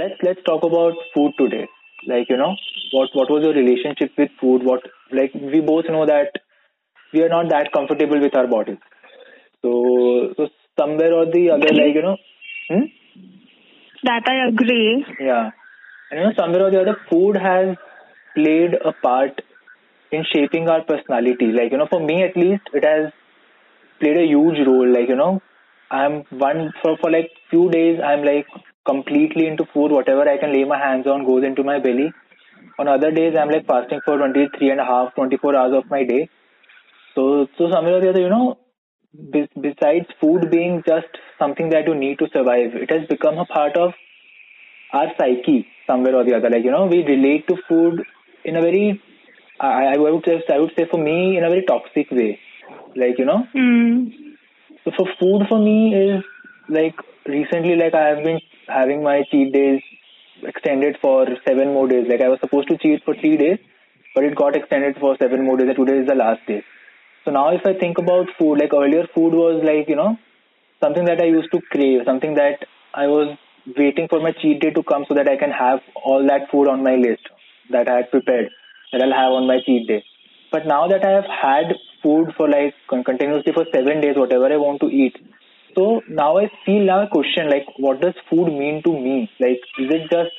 let's let's talk about food today. Like you know, what what was your relationship with food? What like we both know that we are not that comfortable with our bodies. So so somewhere or the other, like you know, hmm? That I agree. Yeah. And you know, somewhere or the other, food has played a part in shaping our personality. Like, you know, for me at least, it has played a huge role. Like, you know, I'm one for, for like few days, I'm like completely into food. Whatever I can lay my hands on goes into my belly. On other days, I'm like fasting for 23 and a half, 24 hours of my day. So, so somewhere or the other, you know, besides food being just something that you need to survive, it has become a part of our psyche somewhere or the other. Like, you know, we relate to food in a very, I, I would say, I would say for me, in a very toxic way. Like, you know, mm. so for food for me is like recently, like I have been having my cheat days extended for seven more days. Like I was supposed to cheat for three days, but it got extended for seven more days. And today is the last day. So now if I think about food, like earlier food was like, you know, something that I used to crave, something that I was waiting for my cheat day to come so that I can have all that food on my list that I had prepared that I'll have on my cheat day. But now that I have had food for like continuously for seven days, whatever I want to eat, so now I feel now a question like, what does food mean to me? Like, is it just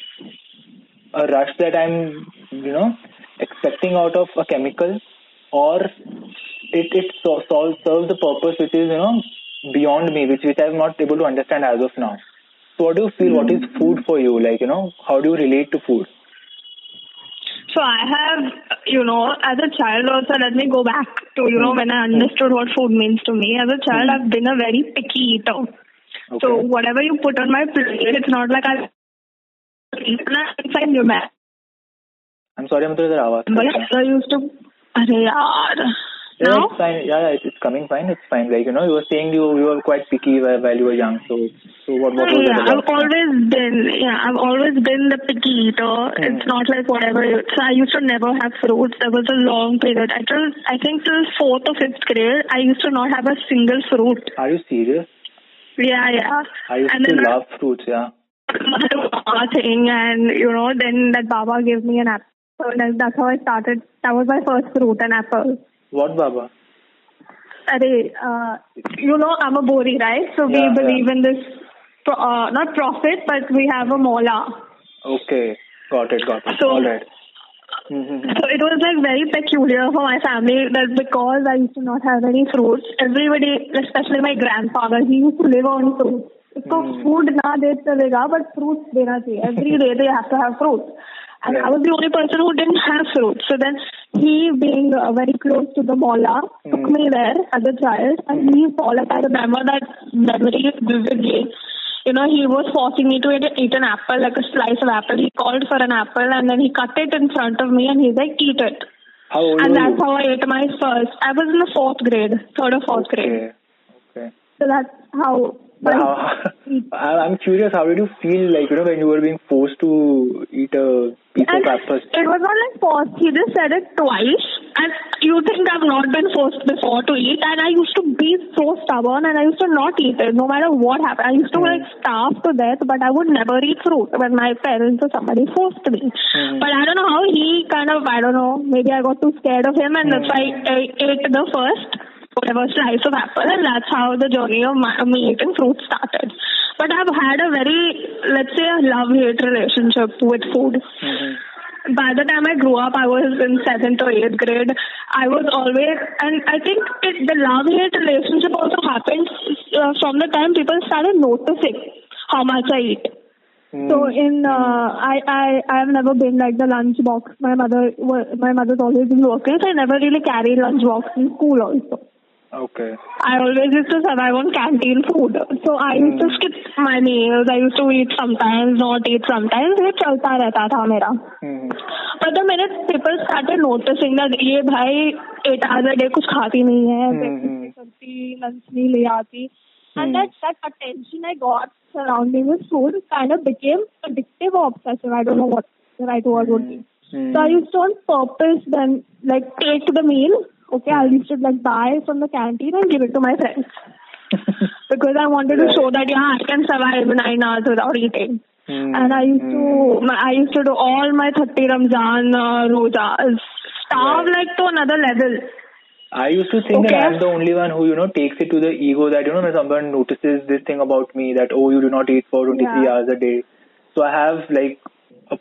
a rush that I'm, you know, expecting out of a chemical, or it it so, so, serves the purpose which is you know beyond me, which which I'm not able to understand as of now. So, what do you feel? Mm-hmm. What is hmm. food for you? Like you know, how do you relate to food? So I have, you know, as a child also, let me go back to, you know, when I understood what food means to me. As a child, mm. I've been a very picky eater. Okay. So whatever you put on my plate, it's not like I eat inside your mouth. I'm sorry, I'm the आवाज. But I used to, अरे यार. Yeah, no? it's fine. Yeah, yeah, it's coming fine. It's fine. Like you know, you were saying you you were quite picky while, while you were young. So so what what was yeah, I've always been yeah, I've always been the picky eater. Mm. It's not like whatever. So I used to never have fruits. There was a long period. I till I think till fourth or fifth grade, I used to not have a single fruit. Are you serious? Yeah, yeah. I used and to love I, fruits. Yeah. Thing and you know then that Baba gave me an apple. That's how I started. That was my first fruit, an apple. What Baba? Array, uh, you know, I'm a Bohri, right? So yeah, we believe yeah. in this, uh, not prophet, but we have a Mola. Okay, got it, got it. So, All right. Mm-hmm. So it was like very peculiar for my family that because I used to not have any fruits, everybody, especially my grandfather, he used to live on fruits. Food na de chalega, but fruits dena chahiye. Every day they have to have fruits. And yeah. I was the only person who didn't have fruits. So then he, being uh, very close to the Mola, mm. took me there as a child. And mm. he all I remember that memory vividly. You know, he was forcing me to eat an apple, like a slice of apple. He called for an apple and then he cut it in front of me and he's like, eat it. How old and that's you? how I ate my first. I was in the fourth grade, third or fourth okay. grade. Okay. So that's how but how, I'm curious, how did you feel like, you know, when you were being forced to eat a piece and of apple? It was not like forced. He just said it twice. And you think I've not been forced before to eat. And I used to be so stubborn and I used to not eat it no matter what happened. I used to mm. like starve to death, but I would never eat fruit when my parents or somebody forced me. Mm. But I don't know how he kind of, I don't know, maybe I got too scared of him and mm. that's why I ate the first whatever slice of apple, and that's how the journey of my, me eating fruit started. But I've had a very, let's say, a love-hate relationship with food. Mm-hmm. By the time I grew up, I was in seventh or eighth grade. I was always, and I think it, the love-hate relationship also happened uh, from the time people started noticing how much I eat. Mm. So in uh, I I I have never been like the lunch box. My mother my mother's always been working, so I never really carried lunch box in school also. Okay. I always used to survive on canteen food. So I used to hmm. skip my meals. I used to eat sometimes, not eat sometimes. वो चलता रहता था मेरा. Mm. But the minute people started noticing that ये भाई eight hours a day कुछ खाती नहीं है, breakfast करती, lunch नहीं ले आती. And that, that attention I got surrounding with food kind of became addictive or obsessive. I don't know what the right word would be. Mm. So I used to on purpose then like take the meal okay, I used to like buy from the canteen and give it to my friends. because I wanted to show that, yeah, I can survive nine hours without eating. Hmm. and I used to my, I used to do all my 30 Ramzan uh, rojas, starve Right. like to another level. I used to think that I'm the only one who, you know, takes it to the ego that, you know, when someone notices this thing about me that, oh, you do not eat for 23 Yeah. hours a day. So I have, like, a,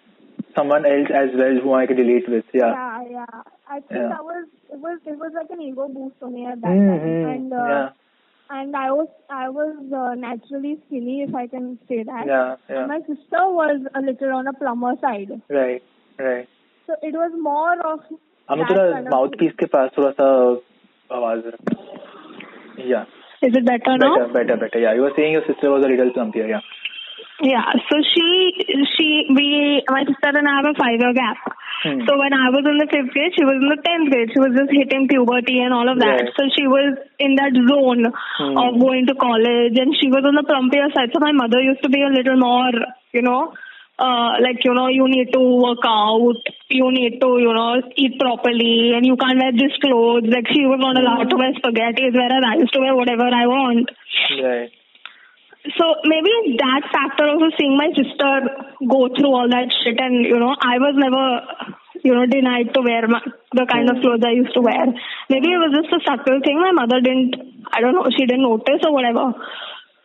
someone else as well who I can relate with. Yeah. Yeah, yeah. I think Yeah. that was it was it was like an ego boost for me at that Mhm. time, and uh, Yeah. and I was I was uh, naturally skinny, if I can say that. Yeah. Yeah. My sister was a little on a plumber side, Right. Right. so it was more of हमें that थोड़ा kind of mouth piece के पास थोड़ा सा आवाज या Is it better now? better better better yeah you were saying your sister was a little plumpier yeah yeah. So she she we my sister and I have a five year gap. Hmm. So when I was in the fifth grade, she was in the tenth grade. She was just hitting puberty and all of that. Right. So she was in that zone Hmm. of going to college, and she was on the plumpier side. So my mother used to be a little more, you know, uh, like you know, you need to work out, you need to, you know, eat properly, and you can't wear this clothes. Like she was not allowed to wear spaghettis, whereas I used to wear whatever I want. right So maybe that factor also seeing my sister go through all that shit and you know I was never you know denied to wear my, the kind of clothes I used to wear. Maybe it was just a subtle thing my mother didn't I don't know she didn't notice or whatever.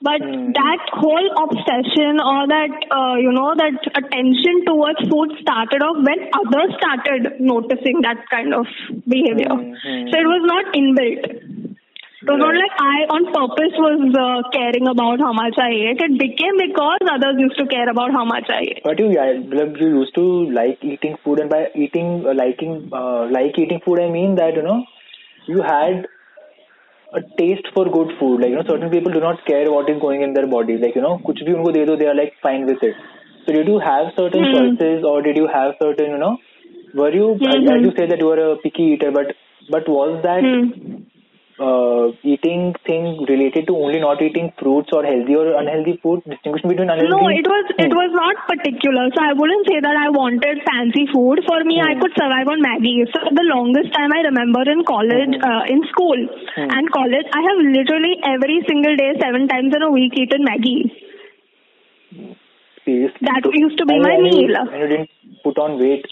But Hmm. that whole obsession or that uh, you know that attention towards food started off when others started noticing that kind of behavior. Hmm, hmm. So it was not inbuilt. It was not Right. like I on purpose was uh, caring about how much I ate. It became because others used to care about how much I ate. But you, yeah, like you used to like eating food, and by eating, uh, liking, uh, like eating food, I mean that you know, you had a taste for good food. Like you know, certain people do not care what is going in their body. Like you know, कुछ भी उनको दे दो, they are like fine with it. So did you have certain Hmm. choices, or did you have certain, you know, were you? Mhm. As you say that you were a picky eater, but but was that Hmm. uh, eating thing related to only not eating fruits or healthy or unhealthy food? Distinguish between unhealthy. No, it was it was not particular. So I wouldn't say that I wanted fancy food. For me, I Hmm. could survive on Maggi. So the longest time I remember in college, Hmm. uh, in school Hmm. and college, I have literally every single day, seven times in a week, eaten Maggi. Seriously. That used to be And- my you- meal. And you didn't put on weight.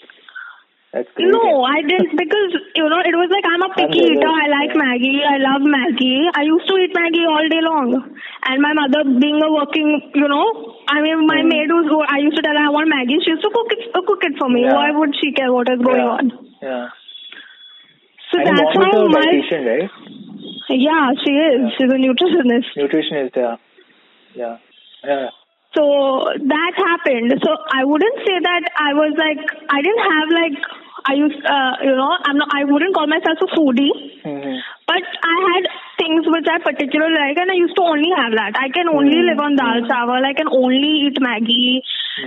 No, I didn't because you know it was like I'm a picky eater. I like Maggi. I love Maggi. I used to eat Maggi all day long. And my mother, being a working, you know, I mean, my Hmm. maid was. I used to tell her I want Maggi. She used to cook it, cook it for me. Yeah. Why would she care what is going yeah. on? Yeah. So and that's how my. dietitian, right? Yeah, she is. Yeah. She's a nutritionist. Nutritionist, yeah. Yeah. Yeah. So that happened. So I wouldn't say that I was like I didn't have like I used uh, you know I'm not I wouldn't call myself a foodie. hmm But I had things which I particularly like, and I used to only have that. I can only Hmm. live on dal chawal. I can only eat Maggi.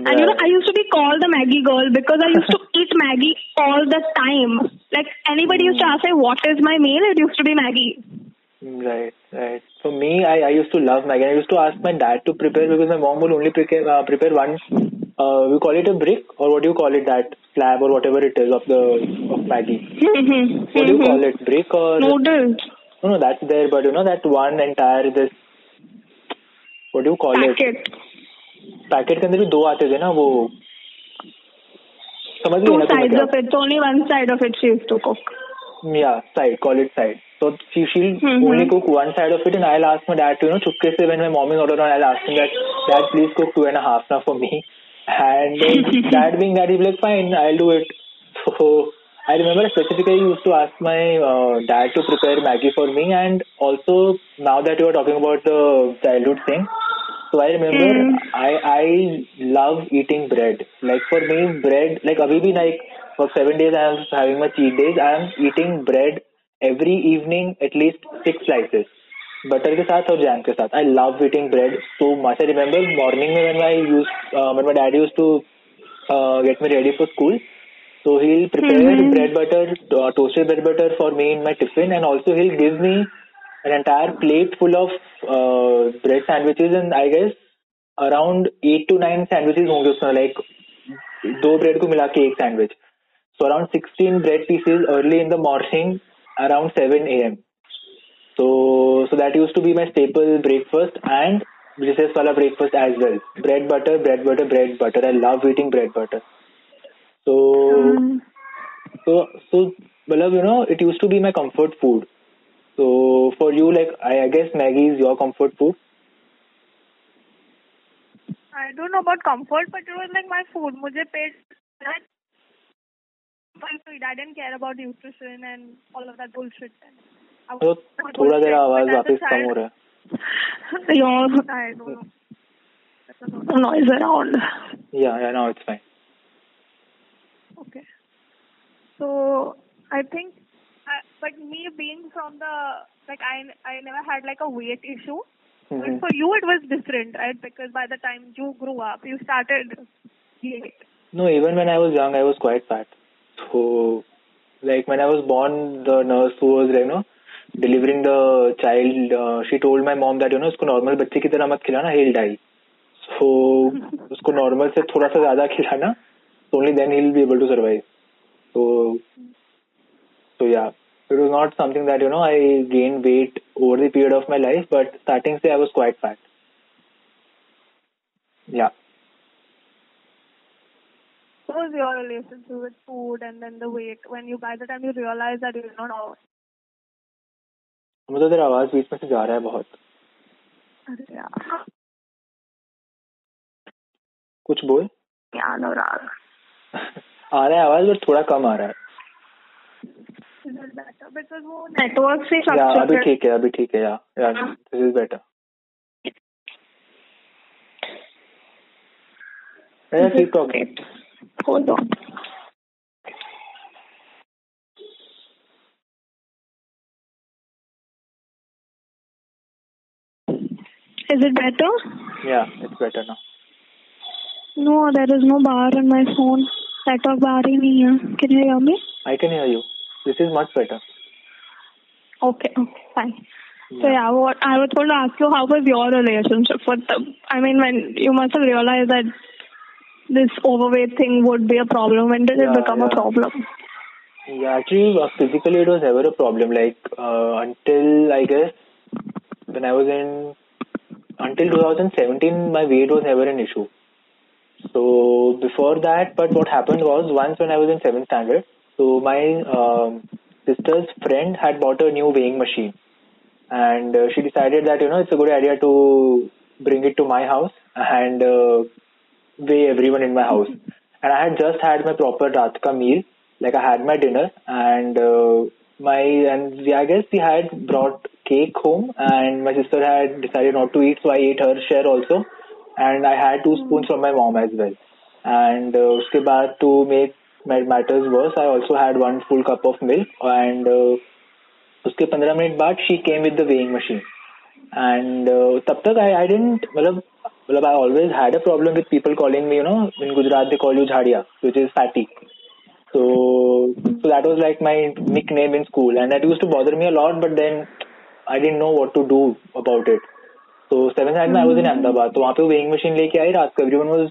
And you know, I used to be called the Maggi girl because I used to eat Maggi all the time. Like anybody used to ask me, "What is my meal?" It used to be Maggie. Right, right. For me, I, I used to love Maggi. I used to ask my dad to prepare because my mom will only prepare, uh, prepare one, uh, we call it a brick or what do you call it, that slab or whatever it is of the of Maggi. What do you call it, brick or? Noodles, No, no, that's there, but you know that one entire this, what do you call Packet. it? packet, packet के अंदर भी दो आते थे ना वो समझ गए two ना क्या? of it. Only one side of it she used to cook. Yeah, side, call it side. So she, she'll Mhm. only cook one side of it and I'll ask my dad to, you know, chupke se when my mom is ordering, I'll ask him that, dad please cook two and a half now for me. And dad being that, he'll be like, fine, I'll do it. So I remember specifically used to ask my uh, dad to prepare Maggi for me and also now that you are talking about the childhood thing, so I remember Mm. I I love eating bread. Like for me, bread like abhi bhi like for seven days I am having my cheat days. I am eating bread every evening at least six slices. Butter के साथ और jam के साथ. I love eating bread so much I remember morning में when I use मैं my dad use to get me ready for school so he prepare bread butter toasted bread butter for me in my tiffin and also he give me an entire plate full of bread sandwiches and I guess around eight to nine sandwiches होंगे उसमें like दो bread को मिला के एक sandwich so around sixteen bread pieces early in the morning around seven A M So, so that used to be my staple breakfast and recess wala breakfast as well. Bread butter, bread butter, bread butter. I love eating bread butter. So, um. so, so, well, you know, it used to be my comfort food. So for you, like, I, I guess Maggi is your comfort food. I don't know about comfort, but it was like my food. Mujhe पेट I didn't care about nutrition and all of that bullshit. I was तो not थोड़ा देर bullshit, आवाज but as a वापस कम child- हो रहा है Your, I don't know. There's a lot of noise around. Yeah, yeah, now it's fine. Okay. So I think, I, but me being from the like I I never had like a weight issue. Mhm. But for you it was different, right? Because by the time you grew up, you started gaining. No, even when I was young, I was quite fat. So, like when I was born, the nurse who was, you know, delivering the child, uh, she told my mom that, you know, उसको normal बच्चे की तरह मत खिलाना, he'll die. So, उसको normal से थोड़ा सा ज्यादा खिलाना, so only then he'll be able to survive. So, so yeah, it was not something that, you know, I gained weight over the period of my life, but starting say I was quite fat. Yeah. What was your relationship with food and then the weight when you by the time you realize that you're not मतलब तेरा तो आवाज़ बीच में से जा रहा है बहुत। कुछ बोल। ज्ञान आ रहा है आवाज़ बट थोड़ा कम आ रहा है। नेटवर्क से या अभी ठीक है अभी ठीक है yeah yeah this Is it better? Yeah, it's better now. No, there is no bar on my phone. Network bar in here. Can you hear me? I can hear you. This is much better. Okay, okay, fine. Yeah. So yeah, what I was going to ask you, how was your relationship with them? I mean, when you must have realized that this overweight thing would be a problem. When did yeah, it become yeah. a problem? Yeah, actually, uh, physically it was never a problem. Like uh, until I guess when I was in until 2017, my weight was never an issue. So before that, but what happened was once when I was in seventh standard, so my um, sister's friend had bought a new weighing machine, and uh, she decided that you know it's a good idea to bring it to my house and uh, weigh everyone in my house. And I had just had my proper ratka meal, like I had my dinner, and uh, my and I guess we had brought cake home, and my sister had decided not to eat, so I ate her share also, and I had two spoons from my mom as well. And uh, उसके बाद to make my matters worse, I also had one full cup of milk, and uh, उसके पंद्रह minute बाद she came with the weighing machine. And uh, तब तक I, I didn't मतलब मतलब I always had a problem with people calling me you know in Gujarat they call you jhadia which is fatty. So so that was like my nickname in school and that used to bother me a lot but then I didn't know what to do about it. So seventh standard में I was in Ahmedabad तो वहाँ पे weighing machine लेके आई रात को everyone was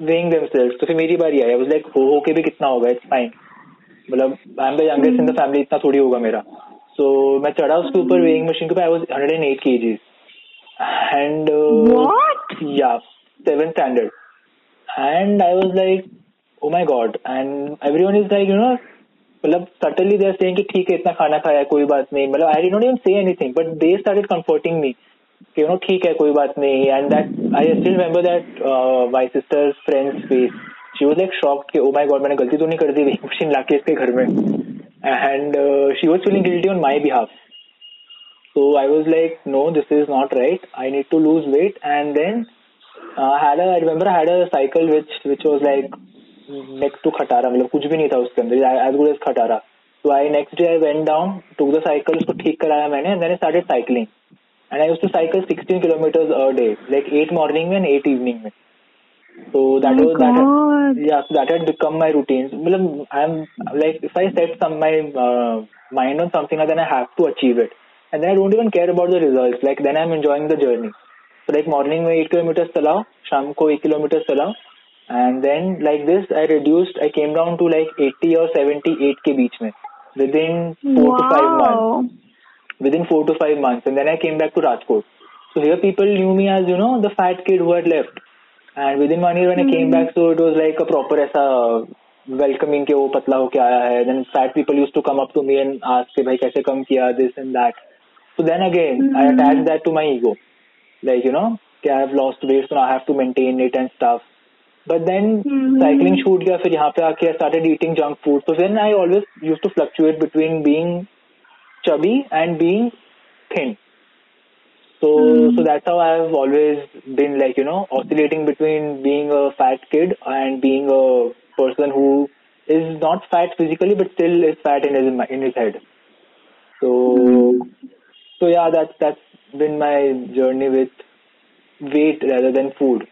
weighing themselves तो फिर मेरी बारी आई I was like हो हो के भी कितना होगा it's fine मतलब I am the youngest in the family इतना थोड़ी होगा मेरा सो मैं चढ़ा उसके ऊपर वेइंग मशीन के ऊपर I was 108 kgs and uh, What? yeah seventh standard and I was like oh my god and everyone is like you know मतलब सटनली देर से ठीक है, इतना खाना खाया कोई बात नहीं। मतलब I did not even say anything but they started comforting me कि यू नो ठीक है, कोई बात नहीं। And that I still remember that my sister friends face she was like shock कि ओ माई गॉड मैंने गलती तो नहीं कर दी वेइंग मशीन लाके इसके घर में। And she was feeling guilty on my behalf so I was like no this is not right I need to lose weight and then I had had a cycle which which was like next to खटारा मतलब कुछ भी नहीं था उसके अंदर as good as खटारा तो I next day I went down to the cycle उसको ठीक कराया मैंने and I started cycling and I use cycle sixteen kilometres a day like at morning में एंड एट इवनिंग में. तो that was that yeah that had become my routine मतलब I am like if I set some my mind on something then I have to achieve it and then I don't even care about the results like then I am enjoying the journey तो like morning में eight kilometres चलाओ शाम को एक kilometres चलाओ and then like this I reduced I came down to like 80 और 78 के बीच में within four to five month within four to five months and then I came back to Rajkot so here people knew me as you know the fat kid who had left and within one year when I came back so it was like a proper ऐसा welcoming के वो पतला होके आया है. Then fat people used to come up to me and ask के भाई कैसे कम किया this and that so then again I attach that to my ego like you know कि I have lost weight so I have to maintain it and stuff But then cycling छूट गया फिर यहाँ पे आके I started eating junk food. So then I always used to fluctuate between being chubby and being thin. So so that's how I've always been like, you know, oscillating between being a fat kid and being a person who is not fat physically but still is fat in his in his head. So so yeah, that's that's been my journey with weight rather than food.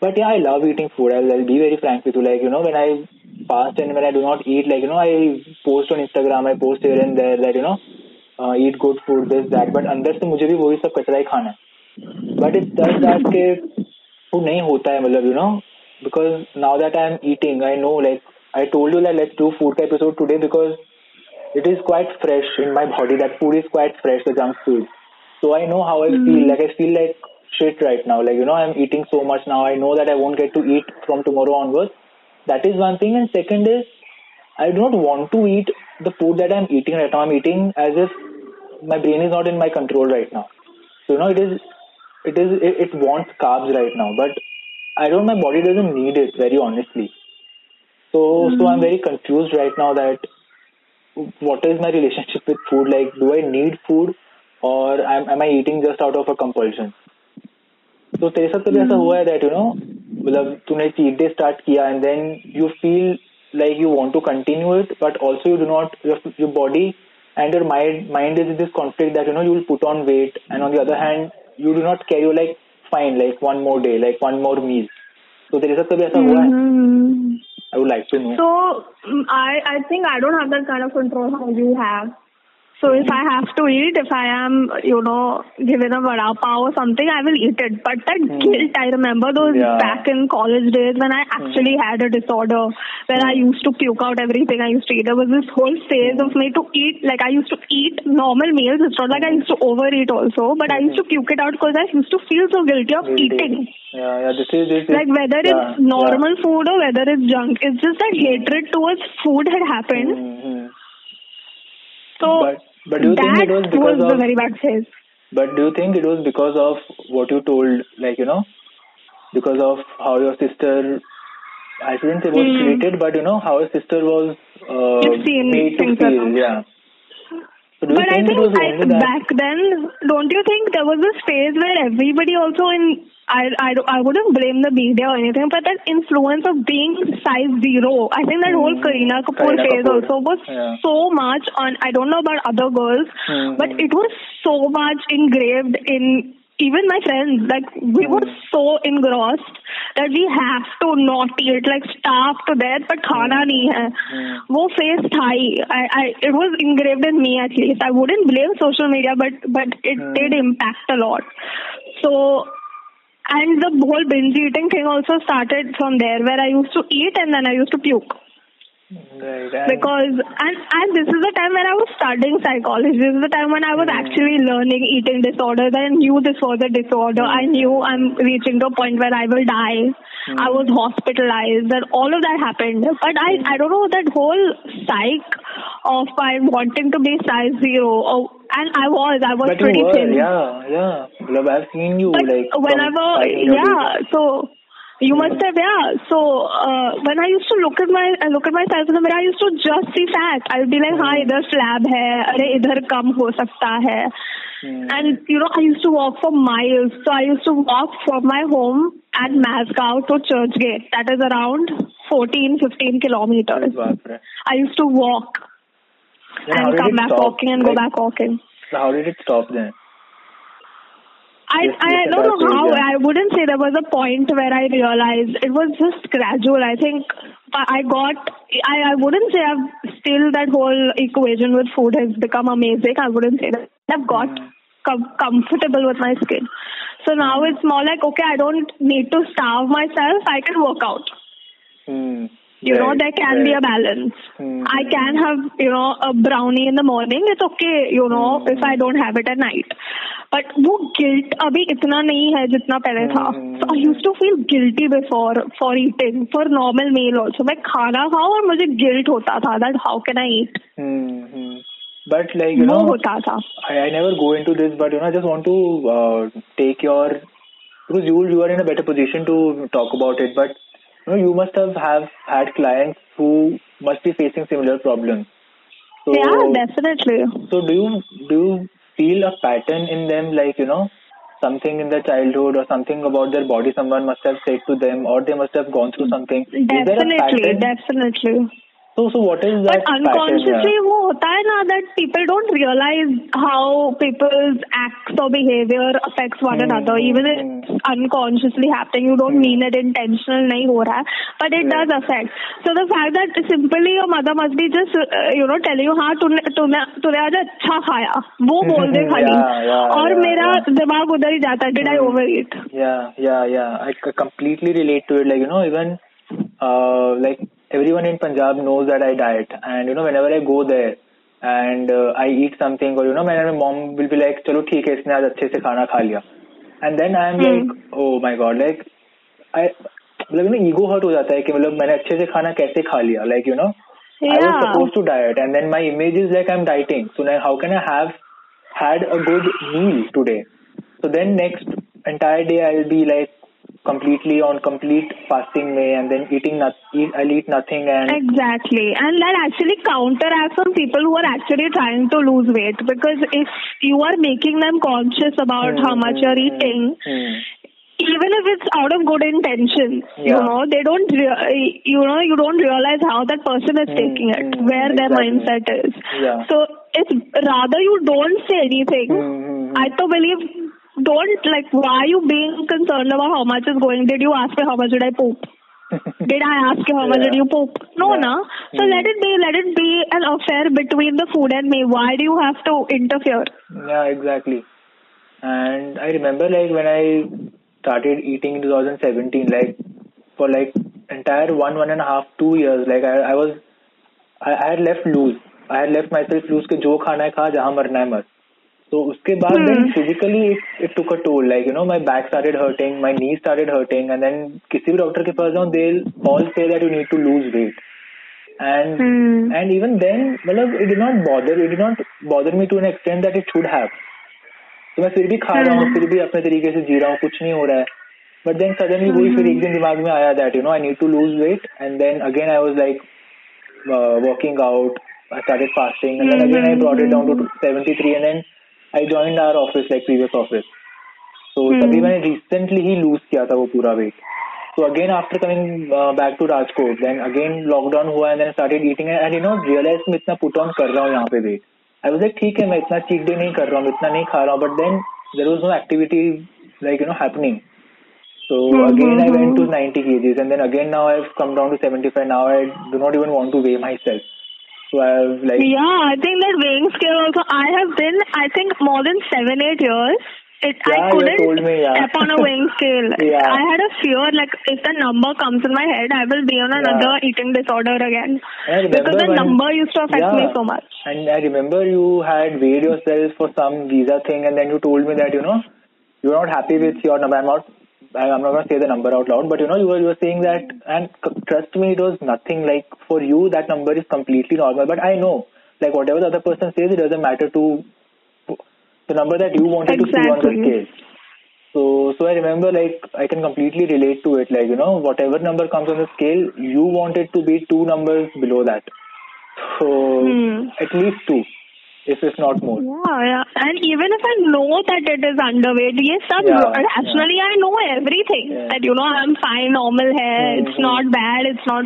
But yeah, I love eating food. I'll, I'll be very frank with you. Like, you know, when I fast and when I do not eat, like, you know, I post on Instagram, I post here and there that, you know, uh, eat good food, this, that. But अंदर से मुझे भी वही सब कचरा ही खाना है. But it's just that के food नहीं होता है मतलब, you know, because now that I'm eating, I know like, I told you that let's do food ka episode today because it is quite fresh in my body. That food is quite fresh, the junk food. So I know how I feel. Like I feel like shit right now. Like, you know, I'm eating so much now. I know that I won't get to eat from tomorrow onwards. That is one thing. And second is, I do not want to eat the food that I'm eating right now. I'm eating as if my brain is not in my control right now. So, you know, it is, it is, it, it wants carbs right now. But I don't, my body doesn't need it, very honestly. So, so I'm mm-hmm. very confused right now that what is my relationship with food? Like, do I need food or am, am I eating just out of a compulsion? तो तेरे साथ कभी ऐसा हुआ है that you know मतलब तूने cheat day start किया and then you feel like you want to continue it but also you do not your body and your mind mind is this conflict that you know you will put on weight and on the other hand you do not carry you like fine like one more day like one more meal तो तेरे साथ कभी ऐसा हुआ है? I would like to know so I I think I don't have that kind of control how you have So if I have to eat, if I am, you know, given a vada pav or something, I will eat it. But that hmm. guilt, I remember those Yeah. back in college days when I hmm. actually had a disorder, when I used to puke out everything I used to eat. There was this whole phase of me to eat, like I used to eat normal meals. It's not like I hmm. used to overeat also, but I used to puke it out because I used to feel so guilty of Guilty. eating. Yeah, yeah. This is this is Like whether yeah, it's normal food or whether it's junk, it's just that hatred towards food had happened. So But but do you think it was because the of very bad phase. But do you think it was because of what you told, like, you know, because of how your sister, I shouldn't say was treated, but, you know, how your sister was uh, made to feel, yeah. So do you But I think, think I, back then, don't you think there was this phase where everybody also in, I, I, I wouldn't blame the media or anything, but that influence of being size zero, I think that mm. whole hmm. Kareena Kapoor Kareena phase Kapoor. also was yeah. so much on, I don't know about other girls, mm. but it was so much engraved in even my friends, like we were hmm. so engrossed that we have to not eat, like starve to death, but khana hmm. nahi hai. Wo phase tha I, I, it was engraved in me at least. I wouldn't blame social media, but but it did impact a lot. So and the whole binge eating thing also started from there, where I used to eat and then I used to puke Right. Because and and this is the time when I was studying psychology. This is the time when I was hmm. actually learning eating disorders. I knew this was a disorder. I hmm. knew I'm reaching to a point where I will die. I hmm. was hospitalized and all of that happened. But I I don't know that whole psych of my wanting to be size zero. Oh, and I was I was but pretty were, thin. yeah, yeah. I've seen you, But like, whenever, yeah, so you must have, yeah. So uh, when I used to look at my I look at myself in the mirror, I used to just see fat. I would be like, हाँ इधर slab है, अरे इधर कम हो सकता है. Hmm. And you know, I used to walk for miles. So I used to walk from my home at Masgao to Churchgate. That is around 14, 15 kilometers. बाप रे. I used to walk Then how and did come it back stop? walking and go Like, back walking. How did it stop then? I I don't know how. I wouldn't say there was a point where I realized it was just gradual. I think I got. I I wouldn't say I've still that whole equation with food has become amazing. I wouldn't say that. I've got com- comfortable with my skin. So now Mm. it's more like okay, I don't need to starve myself. I can work out. Hmm You know, Right, there can be right. a balance. Hmm. I can have, you know, a brownie in the morning. It's okay, you know, Hmm. if I don't have it at night. But वो guilt अभी इतना नहीं है जितना पहले था. Hmm. So I used to feel guilty before for eating for normal meal also. मैं खाना खाऊं और मुझे guilt होता था that how can I eat? Hmm, hmm. But like you वो know, होता था. I, I never go into this, but you know, I just want to uh, take your because you you are in a better position to talk about it. But you know, you must have have had clients who must be facing similar problems. So, yeah, definitely. So do you do you feel a pattern in them, like you know, something in their childhood or something about their body someone must have said to them, or they must have gone through something? Is there a Definitely, definitely. So so what is But that unconsciously pattern? वो होता है ना that people don't realize how people's acts or behavior affects one Hmm, another. Even if hmm. it's unconsciously happening, you don't Hmm. mean it intentional नहीं हो रहा है, but it Yeah. does affect. So the fact that simply your mother must be just uh, you know telling you हाँ तूने तूने तूने आज अच्छा खाया वो बोल दे खाली Yeah, yeah, और yeah, मेरा yeah. दिमाग उधर ही जाता है did I Hmm. overeat? Yeah, yeah, yeah. I c- completely relate to it. Like, you know, even, uh, like everyone in Punjab knows that I diet. And, you know, whenever I go there and uh, I eat something or, you know, my, my mom will be like, चलो ठीक है इसने आज अच्छे से खाना खा लिया. And then I'm Hmm. like, oh my god, like, I, मतलब ना ego hurt हो जाता है कि मतलब मैंने अच्छे से खाना कैसे खा लिया. Like, you know, I was Yeah. supposed to diet and then my image is like I'm dieting. So now how can I have had a good meal today? So then next entire day I'll be like completely on complete fasting way and then eating not eat, I'll eat nothing and Exactly. And that actually counteracts on people who are actually trying to lose weight because if you are making them conscious about how much you're Hmm, eating, hmm, even if it's out of good intentions, you know, they don't, rea- you know, you don't realize how that person is Hmm, taking it, hmm, where their mindset is. Yeah. So it's rather you don't say anything. hmm. I to believe don't like why are you being concerned about how much is going? Did you ask me how much did I poop? Did I ask you how much Yeah. did you poop? No, Yeah. na. So Hmm. let it be. Let it be an affair between the food and me. Why do you have to interfere? Yeah, exactly. And I remember like when I started eating in 2017, like for like entire one, one and a half, two years, like I, I was, I, I had left loose. I had left myself loose कि जो खाना है खा जहाँ मरना है मर. तो उसके बाद physically it took a toll like you know my back started hurting my knee started hurting and then किसी भी डॉक्टर के पास जाओ they all say that you need to lose weight and and even then मतलब it did not bother it did not bother me to an extent that it should have तो मैं फिर भी खा रहा हूँ hmm. फिर भी अपने तरीके से जी रहा हूँ कुछ नहीं हो रहा है। बट देन सडनली वही फिर hmm. एक दिन दिमाग में आया that you know I need to lose weight and then again I was like walking out I started fasting and then again I brought it down to seventy three and I join our office like previous office तो तभी मैंने recently ही loose किया था वो पूरा weight so again after coming back to Rajkot then again lockdown हुआ and then started eating and you know realize मैं इतना पुट ऑन कर रहा हूँ यहाँ पे वेट आई वॉज़ लाइक ठीक है मैं इतना चीट डे नहीं कर रहा हूँ इतना नहीं खा रहा हूँ. But then there was no activity like you know happening so again I went to ninety kgs and then again now I come down to seventy five now I do not even want to weigh myself So I've like Yeah, I think that weighing scale also. I have been, I think, more than seven, eight years. It, Yeah, I couldn't told me, yeah. step on a weighing scale. Yeah. I had a fear, like, if the number comes in my head, I will be on another eating disorder again. And I remember Because the when- number used to affect me so much. And I remember you had weighed yourself for some visa thing, and then you told me that you know you're not happy with your number. I'm not. I'm not going to say the number out loud, but you know you were you were saying that, and c- trust me, it was nothing. Like for you, that number is completely normal. But I know, like whatever the other person says, it doesn't matter to the number that you wanted to see on the Exactly. scale. So, so I remember like I can completely relate to it. Like you know, whatever number comes on the scale, you want it to be two numbers below that. So Hmm. at least two, if it's not more. Yeah, yeah. And even if I know that it is underweight, yes, I'm yeah, rationally yeah. I know everything. Yeah. That you know I'm fine, normal hair. Mm-hmm. It's not bad. It's not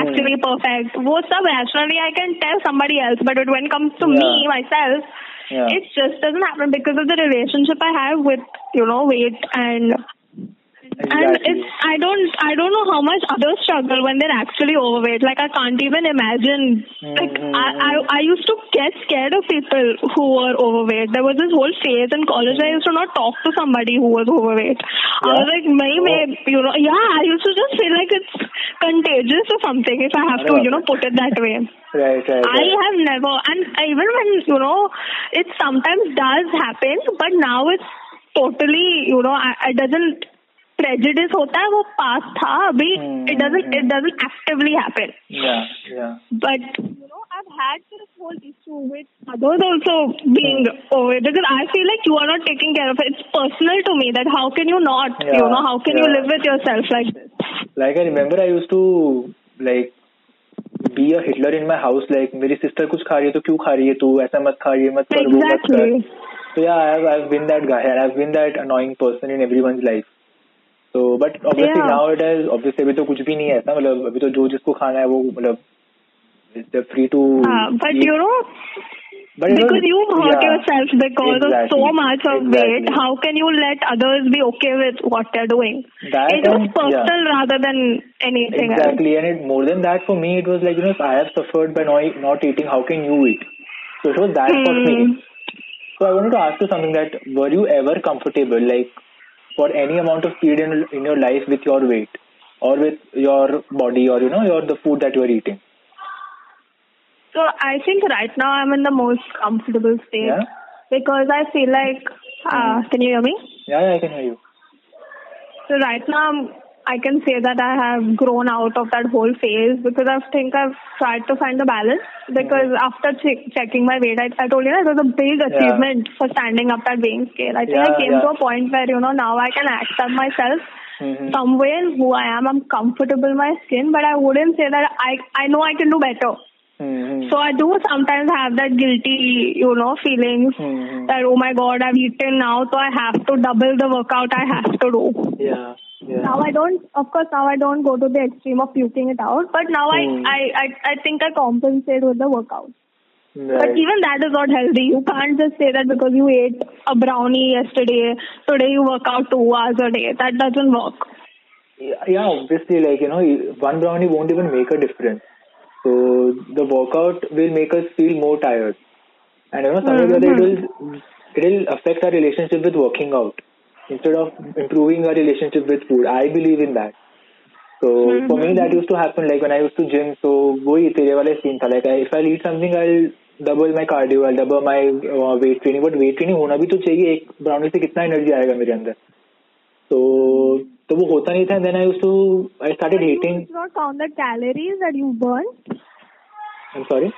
actually mm-hmm. perfect. What's up, rationally I can tell somebody else, but when it comes to yeah. me myself, it just doesn't happen because of the relationship I have with you know weight and and it's I don't I don't know how much others struggle when they're actually overweight. Like I can't even imagine. Like Mm-hmm. I, I I used to get scared of people who were overweight. There was this whole phase in college I used to not talk to somebody who was overweight. I was like, may may you know yeah. I used to just feel like it's contagious or something if I have to you know put it that way. Right, right. I have never, and even when you know, it sometimes does happen, but now it's totally, you know, I- it doesn't prejudice होता है वो पास था अभी it doesn't actively happen but कुछ खा रही तो क्यों खा रही है तू? ऐसा मत खा रही मत करो मत करो. Yeah I been that guy been that person in every one life So but obviously Yeah. now it has obviously अभी तो कुछ भी नहीं है ऐसा मतलब अभी तो जो जिसको खाना है वो मतलब they're free to uh, but eat. you know But it was- because you hurt yeah. yourself because of Exactly. so much of Exactly. weight, how can you let others be okay with what they're doing? That it was and- personal rather than anything else. Exactly, and it more than that for me, it was like you know, if I have suffered by not, not eating, how can you eat? So it was that for me. Hmm. So I wanted to ask you something that were you ever comfortable, like for any amount of period in, in your life with your weight or with your body or you know your the food that you are eating? So I think right now I'm in the most comfortable state Yeah, because I feel like. Uh, can you hear me? yeah, yeah I can hear you. So right now I'm, I can say that I have grown out of that whole phase because I think I've tried to find the balance. Because after che- checking my weight, I, I told you that it was a big achievement for standing up that weighing scale. I think I came yeah. to a point where you know now I can accept myself hmm some way in who I am. I'm comfortable in my skin, but I wouldn't say that I I know I can do better. hmm So I do sometimes have that guilty, you know, feelings hmm that oh my god, I've eaten now, so I have to double the workout I have to do. Yeah, yeah. Now I don't, of course, now I don't go to the extreme of puking it out, but now Hmm. I, I, I, I think I compensate with the workout. But even that is not healthy. You can't just say that because you ate a brownie yesterday, today you work out two hours a day. That doesn't work. Yeah, obviously, like, you know, one brownie won't even make a difference. So the workout will make us feel more tired. And you know, somewhere other, it will, it will affect our relationship with working out instead of improving our relationship with food. I believe in that. So mm-hmm. for me, that used to happen like when I used to gym. So वही तेरे वाले scene था like if I eat something, I'll double my cardio, I'll double my uh, weight training. But weight training होना भी तो चाहिए एक brownie से कितना energy आएगा मेरे अंदर. So तो वो होता नहीं था. Then I used to I started hating. It's not count the calories that you burnt, I'm sorry.